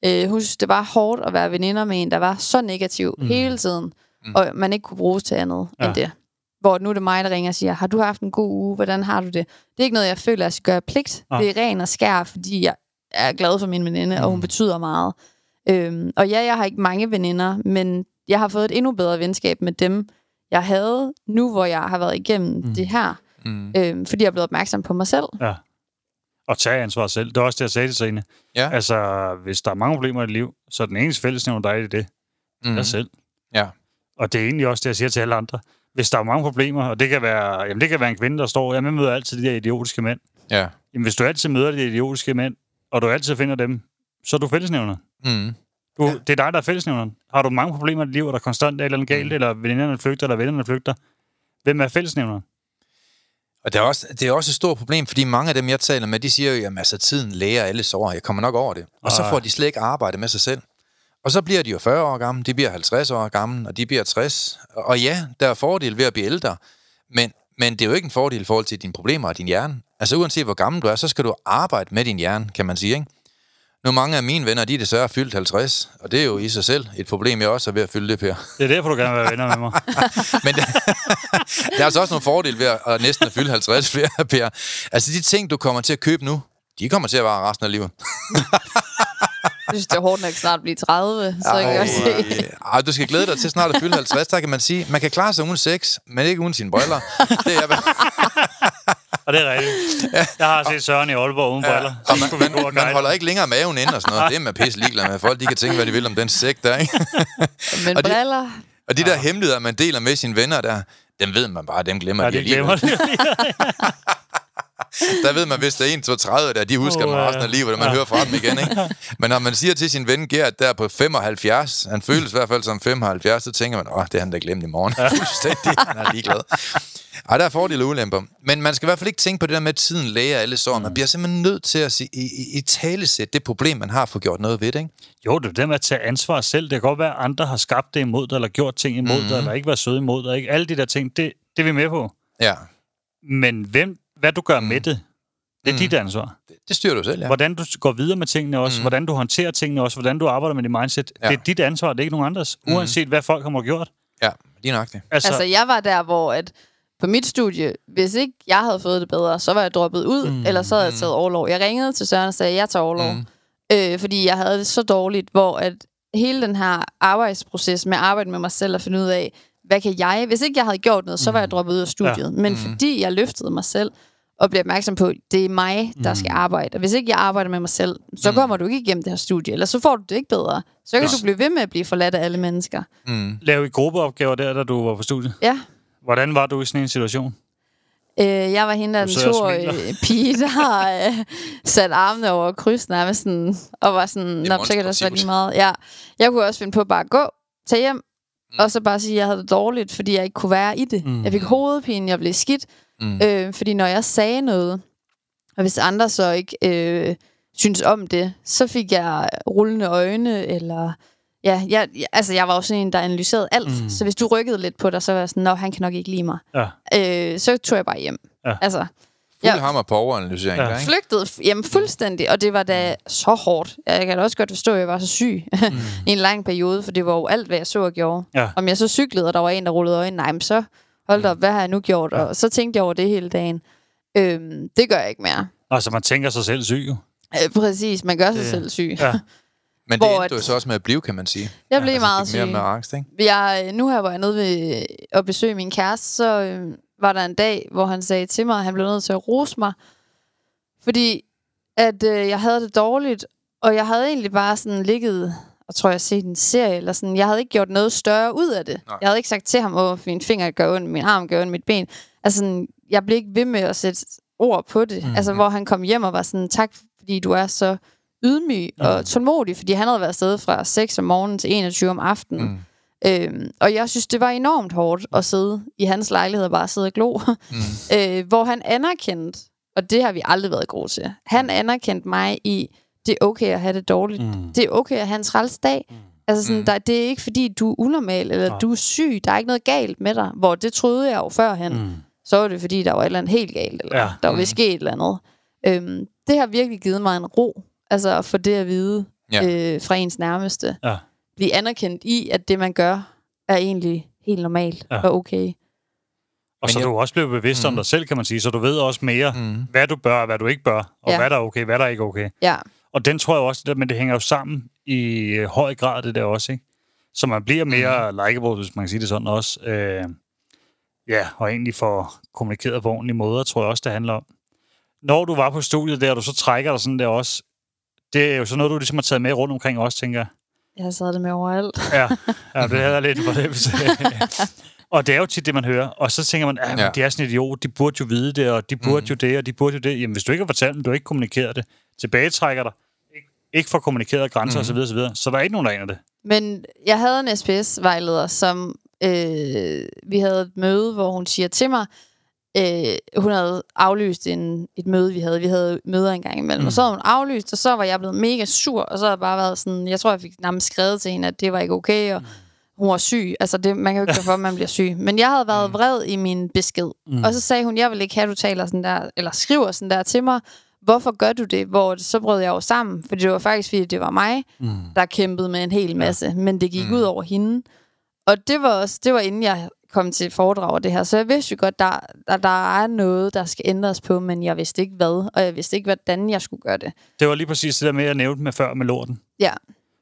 Øh, hun synes, det var hårdt at være veninder med en, der var så negativ mm. hele tiden, mm. og man ikke kunne bruges til andet ja. End det. Hvor nu er det mig, der ringer og siger, har du haft en god uge? Hvordan har du det? Det er ikke noget, jeg føler, jeg skal gøre pligt. Ja. Det er ren og skær, fordi jeg er glad for min veninde, mm. og hun betyder meget. Øhm, og ja, jeg har ikke mange veninder, men jeg har fået et endnu bedre venskab med dem, jeg havde nu, hvor jeg har været igennem mm. det her. Mm. Øhm, fordi jeg er blevet opmærksom på mig selv. Ja. Og tage ansvar selv. Det er også det, jeg sagde til Trine. Ja. Altså, hvis der er mange problemer i dit liv, så er den eneste fællesnævner, der er i det, Mm. dig selv. Ja. Og det er egentlig også det, jeg siger til alle andre. Hvis der er mange problemer, og det kan være, jamen det kan være en kvinde, der står, jamen jeg møder altid de der idiotiske mænd. Ja. Jamen hvis du altid møder de idiotiske mænd, og du altid finder dem, så er du fællesnævner. Mm. Du, Ja. Det er dig, der er fællesnævneren. Har du mange problemer i dit liv, og der konstant er et eller andet galt, mm. eller veninderne flygter, eller vennerne flygter, hvem er fællesnævneren? Og det er, også, det er også et stort problem, fordi mange af dem, jeg taler med, de siger jo, at altså, tiden læger alle sår. Jeg kommer nok over det. Og så Ah. får de slet ikke arbejde med sig selv. Og så bliver de jo 40 år gamle, de bliver 50 år gamle, og de bliver 60. Og ja, der er fordel ved at blive ældre, men, men det er jo ikke en fordel i forhold til dine problemer og din hjerne. Altså uanset hvor gammel du er, så skal du arbejde med din hjerne, kan man sige, ikke? Nu mange af mine venner, de er desværre fyldt 50, og det er jo i sig selv et problem, jeg også er ved at fylde det, Per. Det er derfor, du gerne vil være venner med mig. Men der, der er altså også nogle fordele ved at, næsten at fylde 50 flere, Per. Altså de ting, du kommer til at købe nu, de kommer til at vare resten af livet. Jeg synes, det er hårdt nok snart blive 30, så jeg kan se. Ej, ej, du skal glæde dig til snart at fylde 50, der kan man sige, man kan klare sig uden sex, men ikke uden sine briller. Det er, Og det er rigtigt. Jeg har set Søren i Aalborg uden briller. og man, man guide. holder ikke længere maven ind og sådan noget. Det er man pisse ligeglad med. Folk de kan tænke, hvad de vil om den sæk der, ikke? Men Og briller, Og de der hemmeligheder, man deler med sine venner der, dem ved man bare, dem glemmer Ja, de det glemmer alligevel. Der ved man, hvis der er en, to 30, der de husker Åh, dem ja. resten af livet, og man hører fra dem igen, ikke? Men når man siger til sin ven Gert der på 75, han føles i hvert fald som 75, så tænker man, åh, det har han da glemt i morgen. Fuldstændig, han er ligeglad. Ej, der er fordele og ulemper. Men man skal i hvert fald ikke tænke på det der med, at tiden læger alle sår. Man bliver simpelthen nødt til at sige, i, i, i talesæt det problem, man har, for gjort noget ved det, ikke? Jo, det er det med at tage ansvar selv. Det kan godt være, at andre har skabt det imod dig, eller gjort ting imod mm-hmm. dig, eller ikke været søde imod dig. Ikke? Alle de der ting, det, det er vi med på. Ja, Men hvem, hvad du gør med det, det er Mm. dit ansvar. det, det styrer du selv, ja. Hvordan du går videre med tingene også, Mm. hvordan du håndterer tingene også, hvordan du arbejder med dit mindset. Ja. Det er dit ansvar, det er ikke nogen andres. Mm. Uanset hvad folk har gjort. Ja, lige nok det. Altså, Altså, jeg var der, hvor at på mit studie, hvis ikke jeg havde fået det bedre, så var jeg droppet ud, mm. eller så havde jeg taget overlov. Jeg ringede til Søren og sagde, at jeg tager overlov. Mm. Mm. Øh, fordi jeg havde det så dårligt, hvor at hele den her arbejdsproces med at arbejde med mig selv og finde ud af, hvad kan jeg? Hvis ikke jeg havde gjort noget, så var jeg droppet ud af studiet. Ja. Men Mm. fordi jeg løftede mig selv, og blev opmærksom på, at det er mig, der skal arbejde. Og hvis ikke jeg arbejder med mig selv, så kommer du ikke igennem det her studie, eller så får du det ikke bedre. Så kan Ja. du blive ved med at blive forladt af alle mennesker. Mm. lave i gruppeopgaver der, da du var på studiet. Ja. Hvordan var du i sådan en situation? Øh, jeg var hende der den og toårige pige, der har øh, sat armene over kryds nærmest sådan, og var sådan, nå, så kan det også være lige meget. Ja, jeg kunne også finde på bare at gå, tage hjem, Mm. Og så bare sige, at jeg havde det dårligt, fordi jeg ikke kunne være i det. Mm. Jeg fik hovedpine, jeg blev skidt. Mm. Øh, fordi når jeg sagde noget, og hvis andre så ikke øh, synes om det, så fik jeg rullende øjne, eller... Ja, jeg, altså jeg var også en, der analyserede alt. Mm. Så hvis du rykkede lidt på dig, så var jeg sådan, nå, han kan nok ikke lide mig. Ja. Øh, så tog jeg bare hjem. Ja. Altså, Fuld ja. hammer på overanalysering. Ja. Der, ikke? Hjem fuldstændig, og det var da så hårdt. Jeg kan da også godt forstå, at jeg var så syg mm. i en lang periode, for det var jo alt, hvad jeg så og gjorde. Ja. Om jeg så cyklede, og der var en, der rullede øjnene, nej, men så hold op, hvad har jeg nu gjort? Ja. Og så tænkte jeg over det hele dagen. Øhm, det gør jeg ikke mere. Altså, man tænker sig selv syg jo. Øh, præcis, man gør sig det, selv syg. Ja. Men det endte du så også med at blive, kan man sige. Jeg blev ja, altså, meget syg. Mere med angst, ikke? Jeg, nu her, hvor jeg nede ved at besøge min kæreste, så øh, var der en dag, hvor han sagde til mig, at han blev nødt til at rose mig, fordi at øh, jeg havde det dårligt, og jeg havde egentlig bare sådan ligget, og tror jeg set en serie, eller sådan, jeg havde ikke gjort noget større ud af det. Nej. Jeg havde ikke sagt til ham, at min finger gør ondt, min arm gør ondt, mit ben. Altså, sådan, jeg blev ikke ved med at sætte ord på det. Mm. Altså, hvor han kom hjem og var sådan, tak fordi du er så ydmyg mm. og tålmodig, fordi han havde været afsted fra 6 om morgenen til 21 om aftenen. Mm. Øhm, og jeg synes, det var enormt hårdt at sidde i hans lejlighed og bare sidde og glo. Mm. øh, hvor han anerkendte, og det har vi aldrig været gode til. Han anerkendte mig i, det er okay at have det dårligt. Mm. Det er okay at have en træls dag. Mm. Altså sådan, mm. der, det er ikke fordi, du er unormal, eller ja. du er syg. Der er ikke noget galt med dig. Hvor det troede jeg jo førhen. Mm. Så var det fordi, der var et eller andet helt galt, eller ja. der var mm. ske et eller andet. Øhm, det har virkelig givet mig en ro. Altså at få det at vide ja. øh, fra ens nærmeste. Ja. Blive anerkendt i, at det man gør, er egentlig helt normalt ja. og okay. Og så jeg... du også blevet bevidst mm. om dig selv, kan man sige, så du ved også mere, mm. hvad du bør og hvad du ikke bør, og ja. hvad der er okay, hvad der er ikke okay. Ja. Og den tror jeg også, det men det hænger jo sammen i øh, høj grad, det der også, ikke? Så man bliver mere mm. likeable, hvis man kan sige det sådan også. Øh, ja, og egentlig får kommunikeret på ordentlige måder, tror jeg også, det handler om. Når du var på studiet der, og du så trækker dig sådan der også, det er jo sådan noget, du ligesom har taget med rundt omkring også, tænker jeg. Jeg har taget det med overalt. ja, ja det havde jeg lidt for det. Og det er jo tit det, man hører. Og så tænker man, at ja. de er sådan en idiot, de burde jo vide det, og de burde mm. jo det, og de burde jo det. Jamen, hvis du ikke har fortalt dem, du har ikke kommunikeret det, tilbagetrækker dig, ikke, ikke får kommunikeret grænser mm. osv., osv., så, så der er ikke nogen, der aner det. Men jeg havde en SPS-vejleder, som øh, vi havde et møde, hvor hun siger til mig, øh, hun havde aflyst en, et møde, vi havde. Vi havde møder en gang imellem. Mm. Og så havde hun aflyst, og så var jeg blevet mega sur, og så havde jeg bare været sådan, jeg tror, jeg fik nærmest skrevet til hende, at det var ikke okay, og mm hun var syg. Altså, det, man kan jo ikke for, at man bliver syg. Men jeg havde været mm. vred i min besked. Mm. Og så sagde hun, jeg vil ikke have, at du taler sådan der, eller skriver sådan der til mig. Hvorfor gør du det? Hvor så brød jeg jo sammen, fordi det var faktisk, fordi det var mig, mm. der kæmpede med en hel masse. Men det gik mm. ud over hende. Og det var også, det var inden jeg kom til foredrag og det her. Så jeg vidste jo godt, der, der, der er noget, der skal ændres på, men jeg vidste ikke hvad, og jeg vidste ikke, hvordan jeg skulle gøre det. Det var lige præcis det der med, at jeg nævnte med før med lorten. Ja.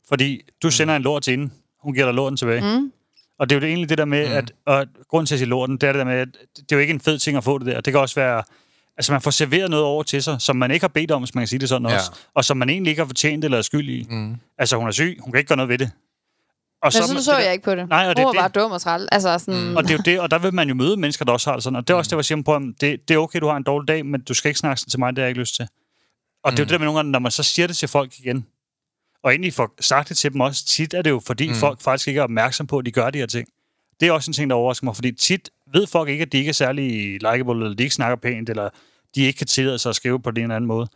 Fordi du sender en lort til hende, hun giver dig låten tilbage. Mm. Og det er jo egentlig det der med, mm. at og grunden til at sige låten, det er det der med, at det er jo ikke en fed ting at få det der. Det kan også være, altså man får serveret noget over til sig, som man ikke har bedt om, hvis man kan sige det sådan ja. også, og som man egentlig ikke har fortjent eller er skyld i. Mm. Altså hun er syg, hun kan ikke gøre noget ved det. Og Men så, sådan så jeg ikke på det. Nej, og det, hun var bare dum og træl. Altså sådan... Mm. Og det er jo det, og der vil man jo møde mennesker, der også har det sådan. Og det er også mm. det, jeg siger på, at det, det er okay, du har en dårlig dag, men du skal ikke snakke til mig, det har jeg ikke lyst til. Og mm. det er jo mm. det der med nogle gange, når man så siger det til folk igen, og egentlig får sagt det til dem også, tit er det jo, fordi mm. folk faktisk ikke er opmærksom på, at de gør de her ting. Det er også en ting, der overrasker mig, fordi tit ved folk ikke, at de ikke er særlig likeable, eller de ikke snakker pænt, eller de ikke kan tillade sig at skrive på den eller anden måde.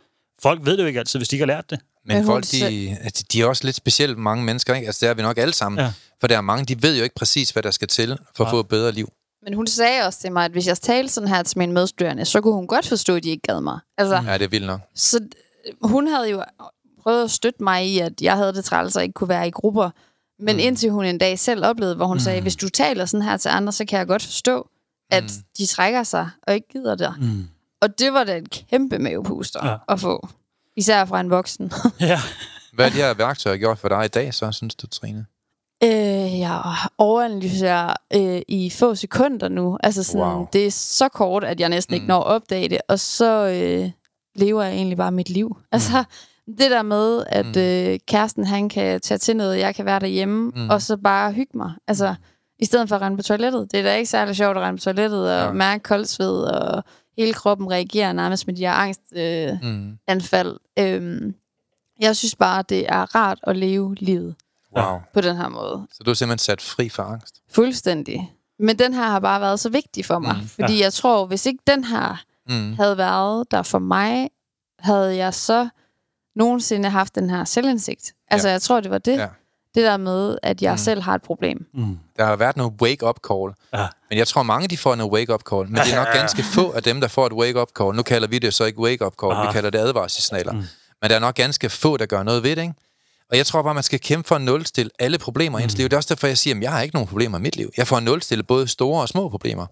Folk ved det jo ikke altid, hvis de ikke har lært det. Men folk, de, altså, de er også lidt specielt mange mennesker, ikke? Altså, det er vi nok alle sammen. Ja. For der er mange, de ved jo ikke præcis, hvad der skal til for at få et bedre liv. Men hun sagde også til mig, at hvis jeg talte sådan her til mine medstuderende, så kunne hun godt forstå, at de ikke gad mig. Altså, ja, det er vildt nok. Så hun havde jo prøvet at støtte mig i, at jeg havde det træls og ikke kunne være i grupper. Men mm. indtil hun en dag selv oplevede, hvor hun mm. sagde, hvis du taler sådan her til andre, så kan jeg godt forstå, at mm. de trækker sig og ikke gider det. Mm. Og det var da en kæmpe mavepuster ja. at få. Især fra en voksen. ja. Hvad er de her værktøjer gjort for dig i dag, så synes du, Trine? Øh, jeg overanalyserer øh, i få sekunder nu. Altså sådan, wow. det er så kort, at jeg næsten mm. ikke når at opdage det. Og så øh, lever jeg egentlig bare mit liv. Mm. Altså, det der med, at mm. øh, kæresten han kan tage til noget, jeg kan være derhjemme, mm. og så bare hygge mig. Altså, mm. i stedet for at rende på toilettet. Det er da ikke særlig sjovt at rende på toilettet og ja. mærke koldsved, og hele kroppen reagerer nærmest med de her angstanfald. Øh, mm. Øhm, jeg synes bare, det er rart at leve livet. Wow. på den her måde. Så du er simpelthen sat fri for angst. Fuldstændig. Men den her har bare været så vigtig for mig. Mm, fordi jeg tror, hvis ikke den her Mm. havde været der for mig, havde jeg så nogensinde haft den her selvindsigt. Altså, Ja. jeg tror, det var det. Ja. Det der med, at jeg Mm. mm. selv har et problem. Mm. Der har været noget wake-up call. Ja. Men jeg tror, mange de får noget wake-up call. Men det er nok ganske få af dem, der får et wake-up call. Nu kalder vi det så ikke wake-up call, Ah. vi kalder det advarselssignaler. Mm. Men der er nok ganske få, der gør noget ved det, ikke? Og jeg tror bare, man skal kæmpe for at nulstille alle problemer i ens liv. Det er også derfor, jeg siger, at jeg har ikke nogen problemer i mit liv. Jeg får nulstille både store og små problemer.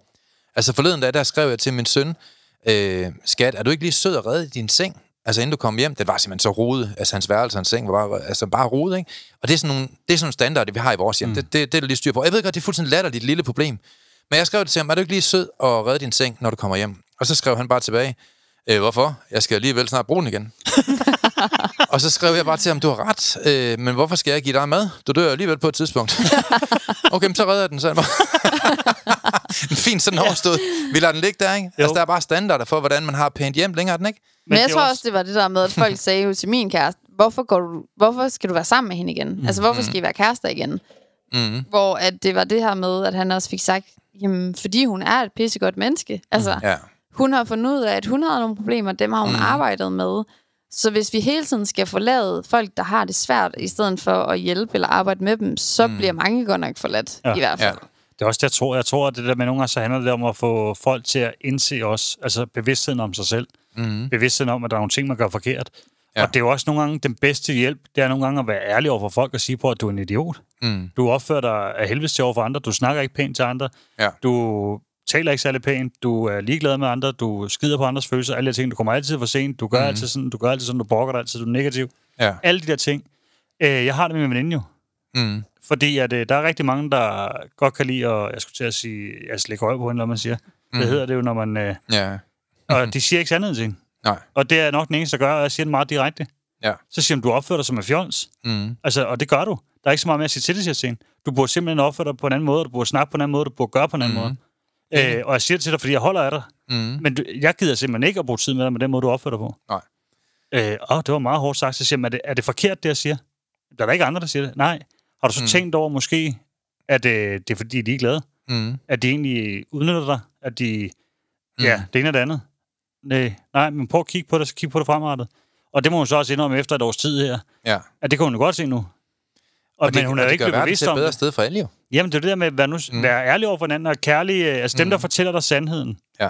Altså forleden dag, der skrev jeg til min søn, øh, skat, er du ikke lige sød at redde din seng? Altså inden du kom hjem, det var simpelthen så rodet. Altså hans værelse og hans seng var bare, altså bare rodet, ikke? Og det er sådan nogle, det er sådan nogle standarder, vi har i vores hjem. Mm. Det, det, det er der lige styr på. Jeg ved godt, det er fuldstændig latterligt lille problem. Men jeg skrev det til ham, er du ikke lige sød at redde din seng, når du kommer hjem? Og så skrev han bare tilbage, øh, hvorfor? Jeg skal alligevel snart bruge den igen. og så skrev jeg bare til ham, du har ret, øh, men hvorfor skal jeg give dig mad? Du dør alligevel på et tidspunkt. okay, men så redder jeg den, så jeg bare. en fin sådan overstået. Vi lader den ligge der, ikke? Jo. Altså, der er bare standarder for, hvordan man har pænt hjem længere, er den ikke? Men, jeg det er tror også, det var det der med, at folk sagde jo til min kæreste, hvorfor, går du, hvorfor skal du være sammen med hende igen? Mm. Altså, hvorfor skal I være kærester igen? Mm. Hvor at det var det her med, at han også fik sagt, jamen, fordi hun er et pissegodt menneske. Altså, Ja. hun har fundet ud af, at hun har nogle problemer, dem har hun mm. arbejdet med. Så hvis vi hele tiden skal forlade folk, der har det svært, i stedet for at hjælpe eller arbejde med dem, så mm. bliver mange godt nok forladt, Ja. i hvert fald. Ja. Det er også det, jeg tror. Jeg tror, at det der med nogle gange, så handler det om at få folk til at indse os, altså bevidstheden om sig selv. Mm. Bevidstheden om, at der er nogle ting, man gør forkert. Ja. Og det er jo også nogle gange den bedste hjælp, det er nogle gange at være ærlig over for folk og sige på, at du er en idiot. Mm. Du opfører dig af helvede til over for andre, du snakker ikke pænt til andre, Ja. du taler ikke særlig pænt, du er ligeglad med andre, du skider på andres følelser, alle de ting, du kommer altid for sent, du gør Mhm. mm. altid sådan, du gør altid sådan, du brokker dig altid, du er negativ. Ja. Alle de der ting. Øh, jeg har det med min veninde jo. Mm. Fordi at, øh, der er rigtig mange, der godt kan lide at, jeg skulle til at sige, at slække øje på hende, når man siger. Mm. Det hedder det jo, når man... Øh, Ja. og de siger ikke sandheden til hende. Nej. Og det er nok den eneste, der gør, og jeg siger det meget direkte. Ja. Så siger hun, du opfører dig som en fjols. Mm. Altså, og det gør du. Der er ikke så meget mere at sige til det, siger jeg. Du burde simpelthen opføre dig på en anden måde, du burde snakke på en anden måde, du burde gøre på en anden Mhm. måde. Øh, og jeg siger det til dig, fordi jeg holder af dig. Mm. Men du, jeg gider simpelthen ikke at bruge tid med dig med den måde, du opfører dig på. Nej. Øh, åh, det var meget hårdt sagt. Så siger jeg, er det, er det forkert, det jeg siger? Der er der ikke andre, der siger det. Nej. Har du så Mm. mm. tænkt over måske, at øh, det er fordi, de er glade? Mm. At de egentlig udnytter dig? At de... Mm. Ja, det ene og det andet. Nej, nej, men prøv at kigge på det, så kig på det fremadrettet. Og det må hun så også indrømme efter et års tid her. Ja. At det kan hun jo godt se nu. Og, Og men det, hun er jo ikke blevet bevidst om bedre det. sted for alle jo. Jamen, det er det der med at være, nu, Mm. mm. være ærlig over for hinanden og kærlig. øh, Altså dem, Mm. der fortæller dig sandheden. Ja.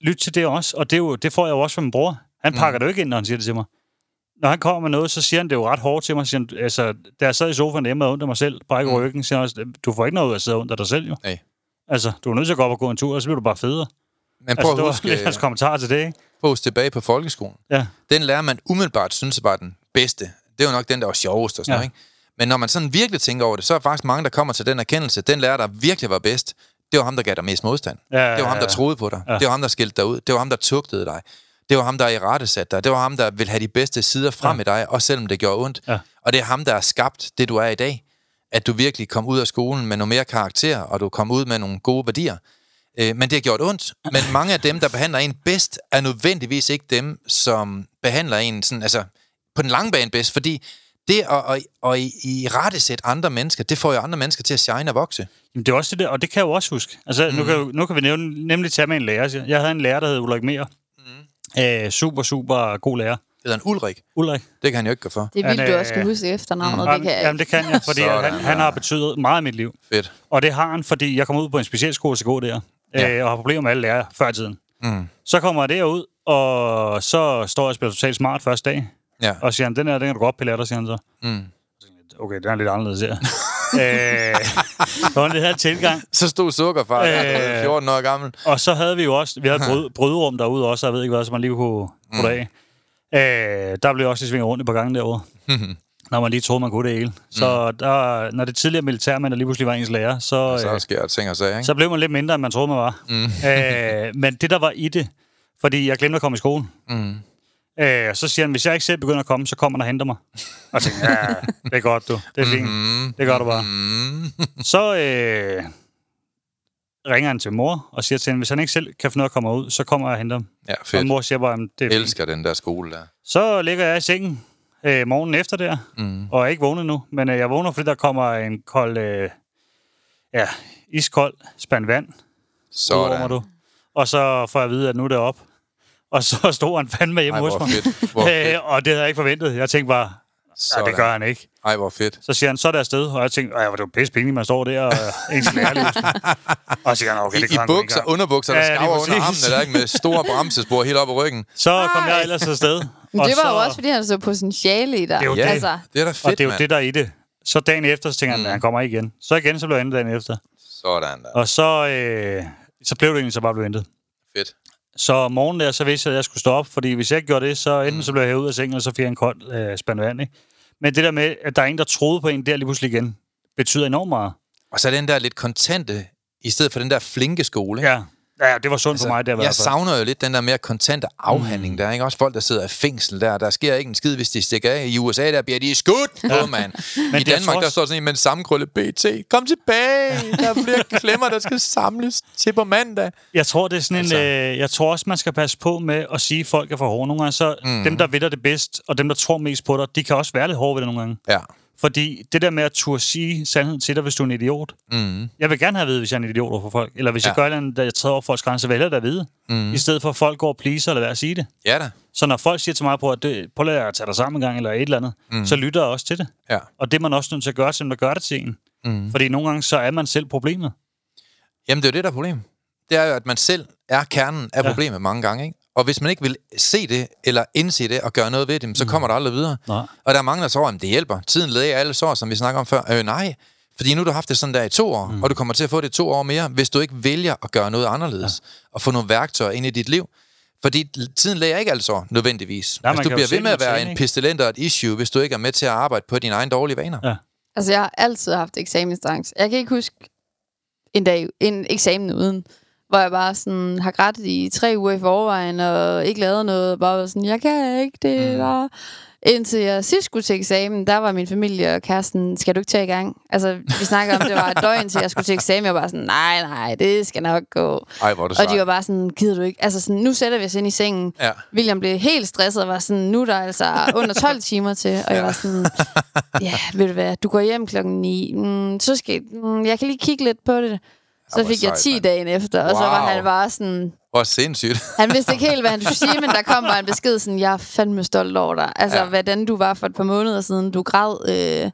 Lyt til det også. Og det, er jo, det får jeg jo også fra min bror. Han Mm. pakker det jo ikke ind, når han siger det til mig. Når han kommer med noget, så siger han det jo ret hårdt til mig. Siger han, altså, da jeg sad i sofaen hjemme og under mig selv, brækker Mm. mm. ryggen, siger han også, du får ikke noget ud af at sidde under dig selv, jo. Nej. Altså, du er nødt til at gå op og gå en tur, og så bliver du bare federe. Men prøv Altså, at det var huske, lidt hans kommentar til det, ikke? post tilbage på folkeskolen. Ja. Den lærer man umiddelbart synes var den bedste. Det var nok den, der var sjovest og sådan Ja. noget, ikke? Men når man sådan virkelig tænker over det, så er faktisk mange, der kommer til den erkendelse. Den lærer, der virkelig var bedst, det var ham, der gav dig mest modstand. Ja, Det var ham, der troede på dig. Ja. Det var ham, der skilte dig ud. Det var ham, der tugtede dig. Det var ham, der i rette satte dig. Det var ham, der ville have de bedste sider frem Ja. i dig, også selvom det gjorde ondt. Ja. Og det er ham, der har skabt det, du er i dag. At du virkelig kom ud af skolen med noget mere karakter, og du kom ud med nogle gode værdier. Øh, men det har gjort ondt. Men mange af dem, der behandler en bedst, er nødvendigvis ikke dem, som behandler en sådan, altså, på den lange bane bedst. Fordi det at, at, at i, i rette sætte andre mennesker, det får jo andre mennesker til at shine og vokse. Jamen, det er også det der, og det kan jeg jo også huske. Altså, mm. nu, kan, jo- nu kan vi nævne, nemlig tage med en lærer. siger. Jeg havde en lærer, der hed Ulrik Mer. Mm. Øh, super, super god lærer. Det hedder en Ulrik. Ulrik. Det kan han jo ikke gå for. Det er Han, du også skal huske efternavnet. Jamen, det kan jeg jamen, det kan jeg, fordi han, han har betydet meget i mit liv. Fedt. Og det har han, fordi jeg kom ud på en specialskole til gå der, Ja. øh, og har problemer med alle lærere før tiden. Mm. Så kommer jeg derud, og så står jeg og spiller totalt smart første dag, Ja. og siger han, den her, den kan du godt pille af dig, siger han så. Mm. Okay, den er lidt anderledes her. øh, så var det her tilgang. Så stod sukkerfar, øh, Øh. 14 år gammel. Og så havde vi jo også, vi havde brød, brødrum derude også, jeg ved ikke hvad, som man lige kunne Mm. af. Øh, der blev også svinget rundt et par gange derude, når man lige troede, man kunne det hele. Så der, når det tidligere militærmænd, lige pludselig var ens lærer, så, Mm. Så øh, sker ting og sager, ikke? så blev man lidt mindre, end man troede, man var. Mm. Øh, men det, der var i det, fordi jeg glemte at komme i skole, Mm. Øh, så siger han, hvis jeg ikke selv begynder at komme, så kommer han og henter mig. Og jeg tænkte, ja, det er godt, du. Det er fint. Mm. Det gør du bare. Mm. Så øh, ringer han til mor og siger til hende, hvis han ikke selv kan finde af at komme ud, så kommer jeg og henter ham. Ja, Og fedt. mor siger bare, "Jamen, det er fint. elsker den der skole der. Så ligger jeg i sengen. øh, morgenen efter der, Mm. og er ikke vågnet nu, men øh, jeg vågner, fordi der kommer en kold, øh, ja, iskold spand vand Sådan. du. Og så får jeg at vide, at nu er det op. Og så stod han fandme hjemme Ej, hos mig. fedt. Hvor fedt. Øh, og det havde jeg ikke forventet. Jeg tænkte bare, ja, det gør han ikke. Ej, hvor fedt. Så siger han, så er der afsted. Og jeg tænkte, ej, hvor det var pisse pinligt, man står der og øh, ens lærerløsen. Og så siger han, okay, I, det I han godt bukser, underbukser, der Ja, lige skaver under præcis. armene, der ikke med store bremsespor helt op i ryggen. Så kom jeg ellers afsted. Men og det var så, jo også, fordi han så potentiale i dig. Det er jo Ja, Altså, det er da Og fedt, det er jo det, der er i det. Så dagen efter, så tænker han, Mm. at han kommer ikke igen. Så igen, så blev jeg dagen efter. Sådan der. Og så, øh, så blev det egentlig så bare blev hentet. Fedt. Så om morgenen der, så vidste jeg, at jeg skulle stå op, fordi hvis jeg ikke gjorde det, så enten så blev jeg ud af sengen, og så fik jeg en kold øh, spand vand, ikke? Men det der med, at der er en, der troede på en der lige pludselig igen, betyder enormt meget. Og så den der lidt kontante, i stedet for den der flinke skole. ikke? Ja, ja det var sundt for mig der i jeg hvert fald. savner jo lidt den der mere kontante afhandling mm. der, ikke? Også folk, der sidder i fængsel der. Der sker ikke en skid, hvis de stikker af. I USA, der bliver de skudt på, mand. I det er Danmark, trods- der står sådan en med en sammenkrøllet BT. Kom tilbage! Der er flere klemmer, der skal samles til på mandag. Jeg tror, det er sådan Altså- en, øh, jeg tror også, man skal passe på med at sige, at folk er for hårde. Nogle gange så, mm. dem, der ved det bedst, og dem, der tror mest på dig, de kan også være lidt hårde ved det nogle gange. Ja. Fordi det der med at turde sige sandheden til dig, hvis du er en idiot. Mm. Jeg vil gerne have at vide, hvis jeg er en idiot over for folk. Eller hvis ja. Jeg gør et eller andet, der jeg træder over folks grænser, vælger da at vide. Mm. I stedet for, at folk går og pleaser eller hvad at sige det. Ja da. Så når folk siger til mig på, at det, prøv at tage dig sammen en gang, eller et eller andet, mm. så lytter jeg også til det. Ja. Og det er man også nødt til at gøre, til dem, der gør det til en. Mm. Fordi nogle gange, så er man selv problemet. Jamen, det er jo det, der er problemet. Det er jo, at man selv er kernen af Ja. problemet mange gange, ikke? Og hvis man ikke vil se det, eller indse det, og gøre noget ved det, så kommer der aldrig videre. Nej. Og der er mange, der tror, at det hjælper. Tiden læger alle sår, som vi snakker om før. Øh, nej, fordi nu har du haft det sådan der i to år, mm. og du kommer til at få det to år mere, hvis du ikke vælger at gøre noget anderledes, ja. og få nogle værktøjer ind i dit liv. Fordi tiden læger ikke alle sår, nødvendigvis. Nej, altså, du bliver ved med at være en pestilent og et issue, hvis du ikke er med til at arbejde på dine egne dårlige vaner. Ja. altså, jeg har altid haft eksamensangst. Jeg kan ikke huske en dag, en eksamen uden, hvor jeg bare sådan har grædt i tre uger i forvejen, og ikke lavet noget, bare var sådan, jeg kan ikke det, Mm. bare... Indtil jeg sidst skulle til eksamen, der var min familie og kæresten, skal du ikke tage i gang? Altså, vi snakker om, det var et døgn til jeg skulle til eksamen, jeg var bare sådan, nej, nej, det skal nok gå. Ej, hvor du Og de var bare sådan, gider du ikke? Altså sådan, nu sætter vi os ind i sengen. Ja. William blev helt stresset og var sådan, nu er der altså under 12 timer til. Og jeg var sådan, ja, ved du hvad, du går hjem klokken 9. Mm, så skal mm, jeg kan lige kigge lidt på det. Så fik jeg sejt, 10 mand. dagen efter, og så var Wow. han bare sådan, Hvor sindssygt. han vidste ikke helt, hvad han skulle sige, men der kom bare en besked sådan, jeg er fandme stolt over dig. Altså, Ja. ja. hvordan du var for et par måneder siden. Du græd øh,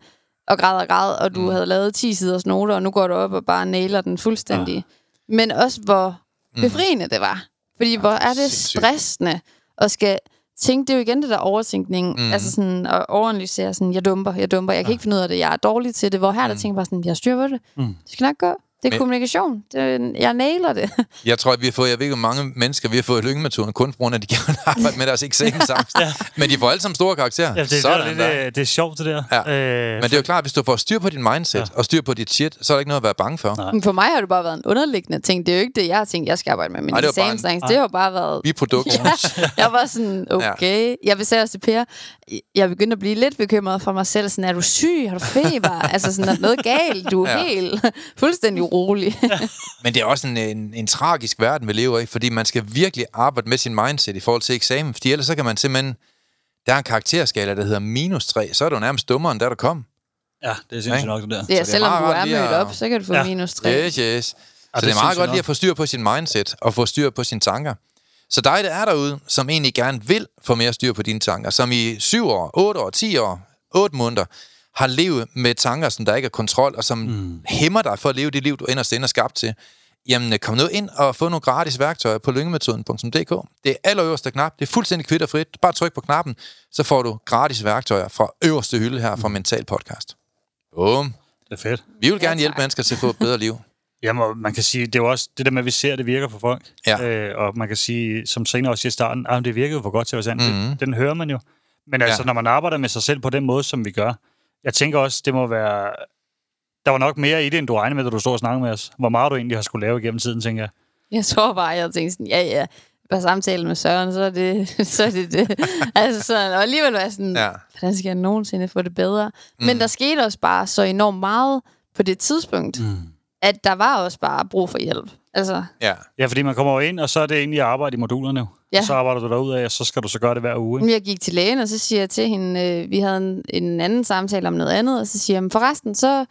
og græd og græd, og du mm. havde lavet 10 siders noter, og nu går du op og bare nailer den fuldstændig. Ja. Men også, hvor befriende det var. Fordi hvor er det sindssygt. stressende at skal tænke, det er jo igen det der overtænkning, Mm. mm. altså sådan at overanalysere sådan, jeg dumper, jeg dumper, jeg kan ikke finde ud af det, jeg er dårlig til det, hvor her der tænker jeg bare sådan, jeg styrer på det, Mm. det skal nok gå. Det er Men- kommunikation. Det, jeg nailer det. Jeg tror, at vi har fået, jeg ved ikke, hvor mange mennesker vi har fået lyngemetoden, kun på grund af, at de gerne arbejde med deres eksamensangst. ja. Men de får alle sammen store karakterer. Ja, det, det, er Sådan lidt, der. øh, det er sjovt, det der. Ja. Øh, Men det er jo klart, at hvis du får styr på din mindset, ja. og styr på dit shit, så er der ikke noget at være bange for. Nej. Men for mig har det bare været en underliggende ting. Det er jo ikke det, jeg har tænkt, jeg skal arbejde med. Det en- eksamensangst, det har bare været... Biprodukt. Ja, jeg var sådan, okay. Jeg vil sige også til Per, jeg begyndte at blive lidt bekymret for mig selv. Sådan, er du syg? Har du feber? altså sådan, er der noget galt? Du er Ja. ja. helt fuldstændig urolig. Men det er også en, en, en tragisk verden, vi lever i, fordi man skal virkelig arbejde med sin mindset i forhold til eksamen, fordi ellers så kan man simpelthen... Der er en karakterskala, der hedder minus 3, så er du nærmest dummere, end da du kom. ja, det er Ikke? sindssygt nok, det der. Ja, det er selvom du er mødt at- op, så kan du få Ja. minus 3. Yes, yes. Så det det er meget godt lige at få styr på sin mindset, og få styr på sine tanker. Så dig, der er derude, som egentlig gerne vil få mere styr på dine tanker, som i 7 år, 8 år, 10 år, 8 måneder, har levet med tanker, som der ikke er kontrol, og som mm. hæmmer dig for at leve det liv, du inderst inde er skabt til, jamen kom nu ind og få nogle gratis værktøjer på lyngemetoden.dk. Det er allerøverste knap. Det er fuldstændig kvitterfrit. Bare tryk på knappen, så får du gratis værktøjer fra øverste hylde her fra Mental Podcast. Boom. Det er fedt. Vi vil gerne hjælpe mennesker til at få et bedre liv. Jamen, man kan sige, det er jo også det der med, at vi ser, at det virker for folk. Ja. Øh, og man kan sige, som Trine også i starten, at det virkede for godt til at være sandt. Mhm. Mm-hmm. Den hører man jo. Men altså, Ja. når man arbejder med sig selv på den måde, som vi gør, jeg tænker også, det må være... Der var nok mere i det, end du regnede med, da du stod og snakkede med os. Hvor meget du egentlig har skulle lave igennem tiden, tænker jeg. Jeg tror bare, jeg tænkte sådan, ja, ja, bare samtale med Søren, så er det så er det. det. altså sådan, og alligevel var jeg sådan, Ja. ja. hvordan skal jeg nogensinde få det bedre? Mm. Men der skete også bare så enormt meget på det tidspunkt, mm. at der var også bare brug for hjælp. Altså, Ja. Ja, fordi man kommer jo ind, og så er det egentlig at arbejde i modulerne. Ja. Så arbejder du derud og så skal du så gøre det hver uge. Ikke? jeg gik til lægen, og så siger jeg til hende, øh, vi havde en, en anden samtale om noget andet, og så siger jeg, "Men forresten, så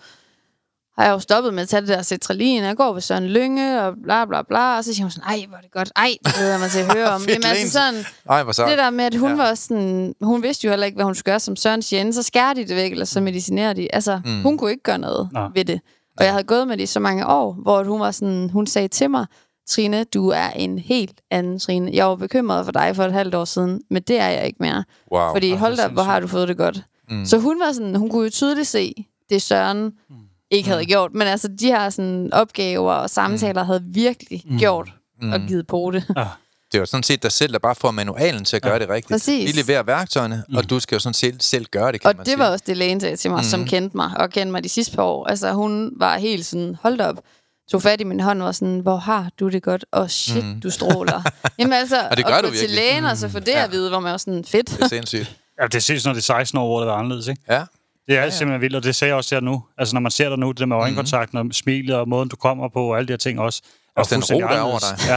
har jeg jo stoppet med at tage det der cetralin, jeg går ved Søren Lynge, og bla bla bla, og så siger hun sådan, ej, hvor er det godt, ej, det glæder mig til at høre om. Jamen altså sådan, Ej, hvor så. det der med, at hun Ja. var sådan, hun vidste jo heller ikke, hvad hun skulle gøre som Søren siger, enten så skærer de det væk, eller så medicinerer de. Altså, mm. hun kunne ikke gøre noget Nå. ved det. Og jeg havde gået med det i så mange år, hvor hun var sådan, hun sagde til mig, Trine, du er en helt anden Trine. Jeg var bekymret for dig for et halvt år siden, men det er jeg ikke mere. Wow. Fordi hold da, hvor har du fået det godt. Mm. Så hun var sådan, hun kunne jo tydeligt se, det Søren ikke havde gjort. Men altså, de her sådan, opgaver og samtaler havde virkelig mm. gjort og givet på det. Ja. Det er jo sådan set dig selv, der bare får manualen til at gøre det rigtigt. Præcis. Vi leverer værktøjerne, mm. og du skal jo sådan set selv gøre det, kan Og man det sige. var også det, lægen sagde til mig, mm. som kendte mig, og kendte mig de sidste par år. Altså, hun var helt sådan, hold da op, tog fat i min hånd og var sådan, hvor har du det godt? Og oh, shit, mm. du stråler. Jamen altså, Og det gør at du gå til virkelig. lægen og så få det Ja. at vide, hvor man var sådan, fedt. Det er sindssygt. Ja, det ses, når det er 16 år, hvor det var anderledes, ikke? Ja. Det er ja, simpelthen vildt, og det ser jeg også her nu. Altså, når man ser dig nu, det der med øjenkontakten og smilet og måden, du kommer på, og alle de her ting også. Også den ro, der er over anderledes.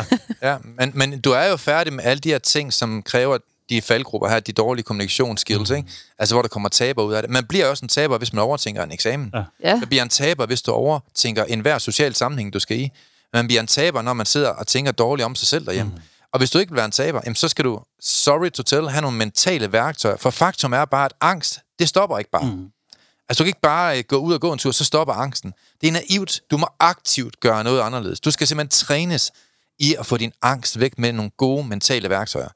Ja. ja. Men, men du er jo færdig med alle de her ting, som kræver de faldgrupper her, de dårlige kommunikationsskills, mm. ikke? Altså, hvor der kommer taber ud af det. Man bliver også en taber, hvis man overtænker en eksamen. Ja. Ja. Man bliver en taber, hvis du overtænker enhver social sammenhæng, du skal i. Man bliver en taber, når man sidder og tænker dårligt om sig selv derhjemme. Mm. Og hvis du ikke vil være en taber, jamen, så skal du, sorry to tell, have nogle mentale værktøjer. For faktum er bare, at angst, det stopper ikke bare. Mm. Altså, du kan ikke bare øh, gå ud og gå en tur, så stopper angsten. Det er naivt. Du må aktivt gøre noget anderledes. Du skal simpelthen trænes i at få din angst væk med nogle gode mentale værktøjer.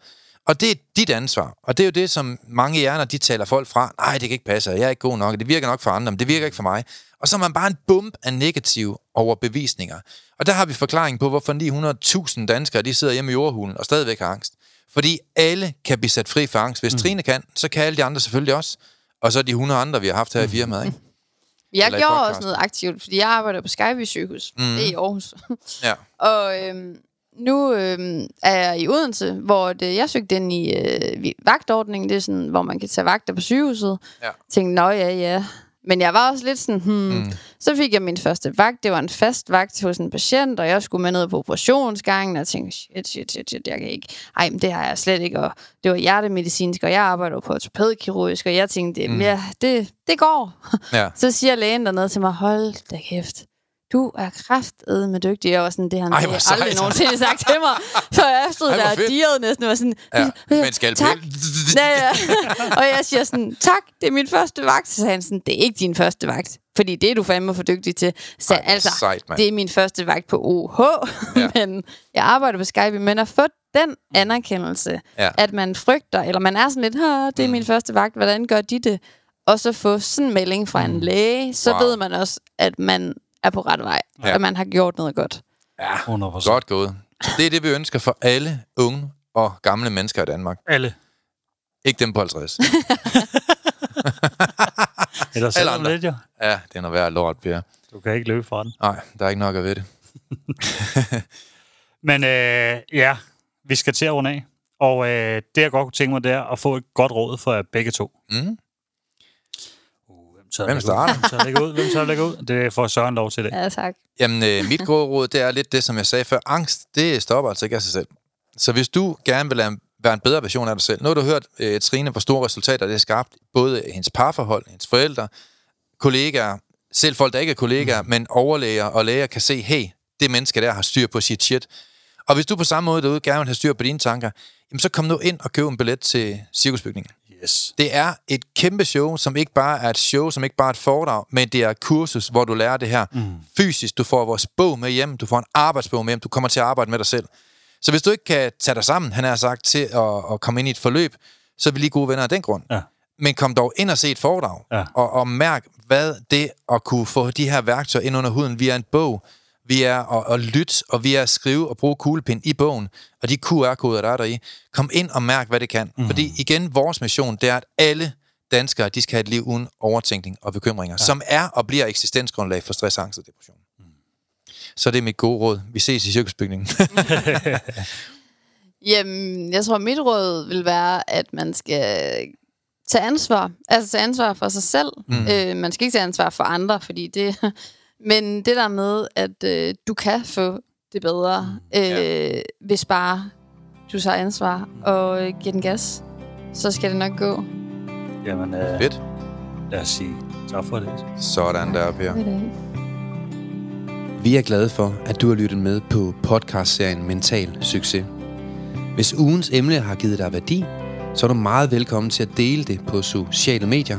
Og det er dit ansvar. Og det er jo det, som mange hjerner, de taler folk fra. Nej, det kan ikke passe. Jeg er ikke god nok. Det virker nok for andre, men det virker ikke for mig. Og så er man bare en bump af negative overbevisninger. Og der har vi forklaringen på, hvorfor 900.000 danskere, de sidder hjemme i jordhulen og stadigvæk har angst. Fordi alle kan blive sat fri for angst. Hvis mm. Trine kan, så kan alle de andre selvfølgelig også. Og så de 100 andre, vi har haft her i firmaet, ikke? Jeg Eller gjorde også noget aktivt, fordi jeg arbejder på Skyby sygehus. Mm. Det er i Aarhus. Ja. Og øhm, nu øhm, er jeg i Odense, hvor det, jeg søgte ind i øh, vagtordningen. Det er sådan, hvor man kan tage vagter på sygehuset. Ja. Tænkte, nå ja, ja. Men jeg var også lidt sådan, hmm. Mm. Så fik jeg min første vagt. Det var en fast vagt hos en patient, og jeg skulle med ned på operationsgangen, og tænkte, shit, shit, shit, shit, jeg kan ikke. Ej, men det har jeg slet ikke. Og det var hjertemedicinsk, og jeg arbejder på ortopædkirurgisk, og jeg tænkte, mm. ja, det, det går. Ja. Så siger lægen dernede til mig, hold da kæft. Du er kraftedme dygtig. Jeg var sådan, det har han Ej, aldrig sejt. nogensinde sagt til mig. Så jeg stod Ej, der og dirrede næsten. og var sådan, Ja, med en skalpel. Tak. Ja, ja. Og jeg siger sådan, tak, det er min første vagt. Så sagde han sådan, det er ikke din første vagt. Fordi det er du fandme for dygtig til. Så Ej, altså, sejt, det er min første vagt på OH. Ja. Men jeg arbejder på Skype. Men at få den anerkendelse, Ja. at man frygter, eller man er sådan lidt, "Åh, det er min første vagt, hvordan gør de det? Og så få sådan en melding fra en læge, så Wow. ved man også, at man er på ret vej. Ja. At man har gjort noget godt. Ja, 100%. godt gået. Det er det, vi ønsker for alle unge og gamle mennesker i Danmark. Alle. Ikke dem på 50. Eller selv om andre. lidt, jo. ja, det er noget værd lort, Per. Du kan ikke løbe fra den. Nej, der er ikke nok at ved det. Men øh, ja, vi skal til at runde af. Og øh, det, jeg godt kunne tænke mig, det er at få et godt råd for jer begge to. Mm. Hvem, tør Hvem starter? Ud? Hvem tør lægge ud? Hvem tør lægge ud? Det får Søren lov til det. Ja, tak. Jamen, øh, mit gode råd, det er lidt det, som jeg sagde før. Angst, det stopper altså ikke af sig selv. Så hvis du gerne vil være en, være en bedre version af dig selv, nu har du hørt, øh, Trine, hvor store resultater det har skabt, både i hendes parforhold, hendes forældre, kollegaer, selv folk, der ikke er kollegaer, mm. men overlæger og læger kan se, hey, det menneske der har styr på sit shit. Og hvis du på samme måde derude gerne vil have styr på dine tanker, jamen så kom nu ind og køb en billet til cirkusbygningen. Yes. Det er et kæmpe show, som ikke bare er et show, som ikke bare er et foredrag, men det er et kursus, hvor du lærer det her mm. fysisk. Du får vores bog med hjem, du får en arbejdsbog med hjem, du kommer til at arbejde med dig selv. Så hvis du ikke kan tage dig sammen, han har sagt, til at, at komme ind i et forløb, så er vi lige gode venner af den grund. Ja. Men kom dog ind og se et foredrag, Ja. og, og mærk, hvad det at kunne få de her værktøjer ind under huden via en bog, via at, at lytte, og via at skrive og bruge kuglepind i bogen, og de QR-koder, der er der i. Kom ind og mærk, hvad det kan. Mm. Fordi igen, vores mission, det er, at alle danskere, de skal have et liv uden overtænkning og bekymringer, ja. som er og bliver eksistensgrundlag for stress, angst og depression. Mm. Så det er mit gode råd. Vi ses i cirkusbygningen. Jamen, jeg tror, mit råd vil være, at man skal tage ansvar. Altså tage ansvar for sig selv. Mm. Øh, man skal ikke tage ansvar for andre, fordi det... Men det der med, at øh, du kan få det bedre, øh, Ja. hvis bare du tager ansvar og øh, giver den gas. Så skal det nok gå. Jamen, øh, Fedt. lad os sige tak for det. Sådan der, Per. Er. Vi er glade for, at du har lyttet med på podcastserien Mental Succes. Hvis ugens emne har givet dig værdi, så er du meget velkommen til at dele det på sociale medier.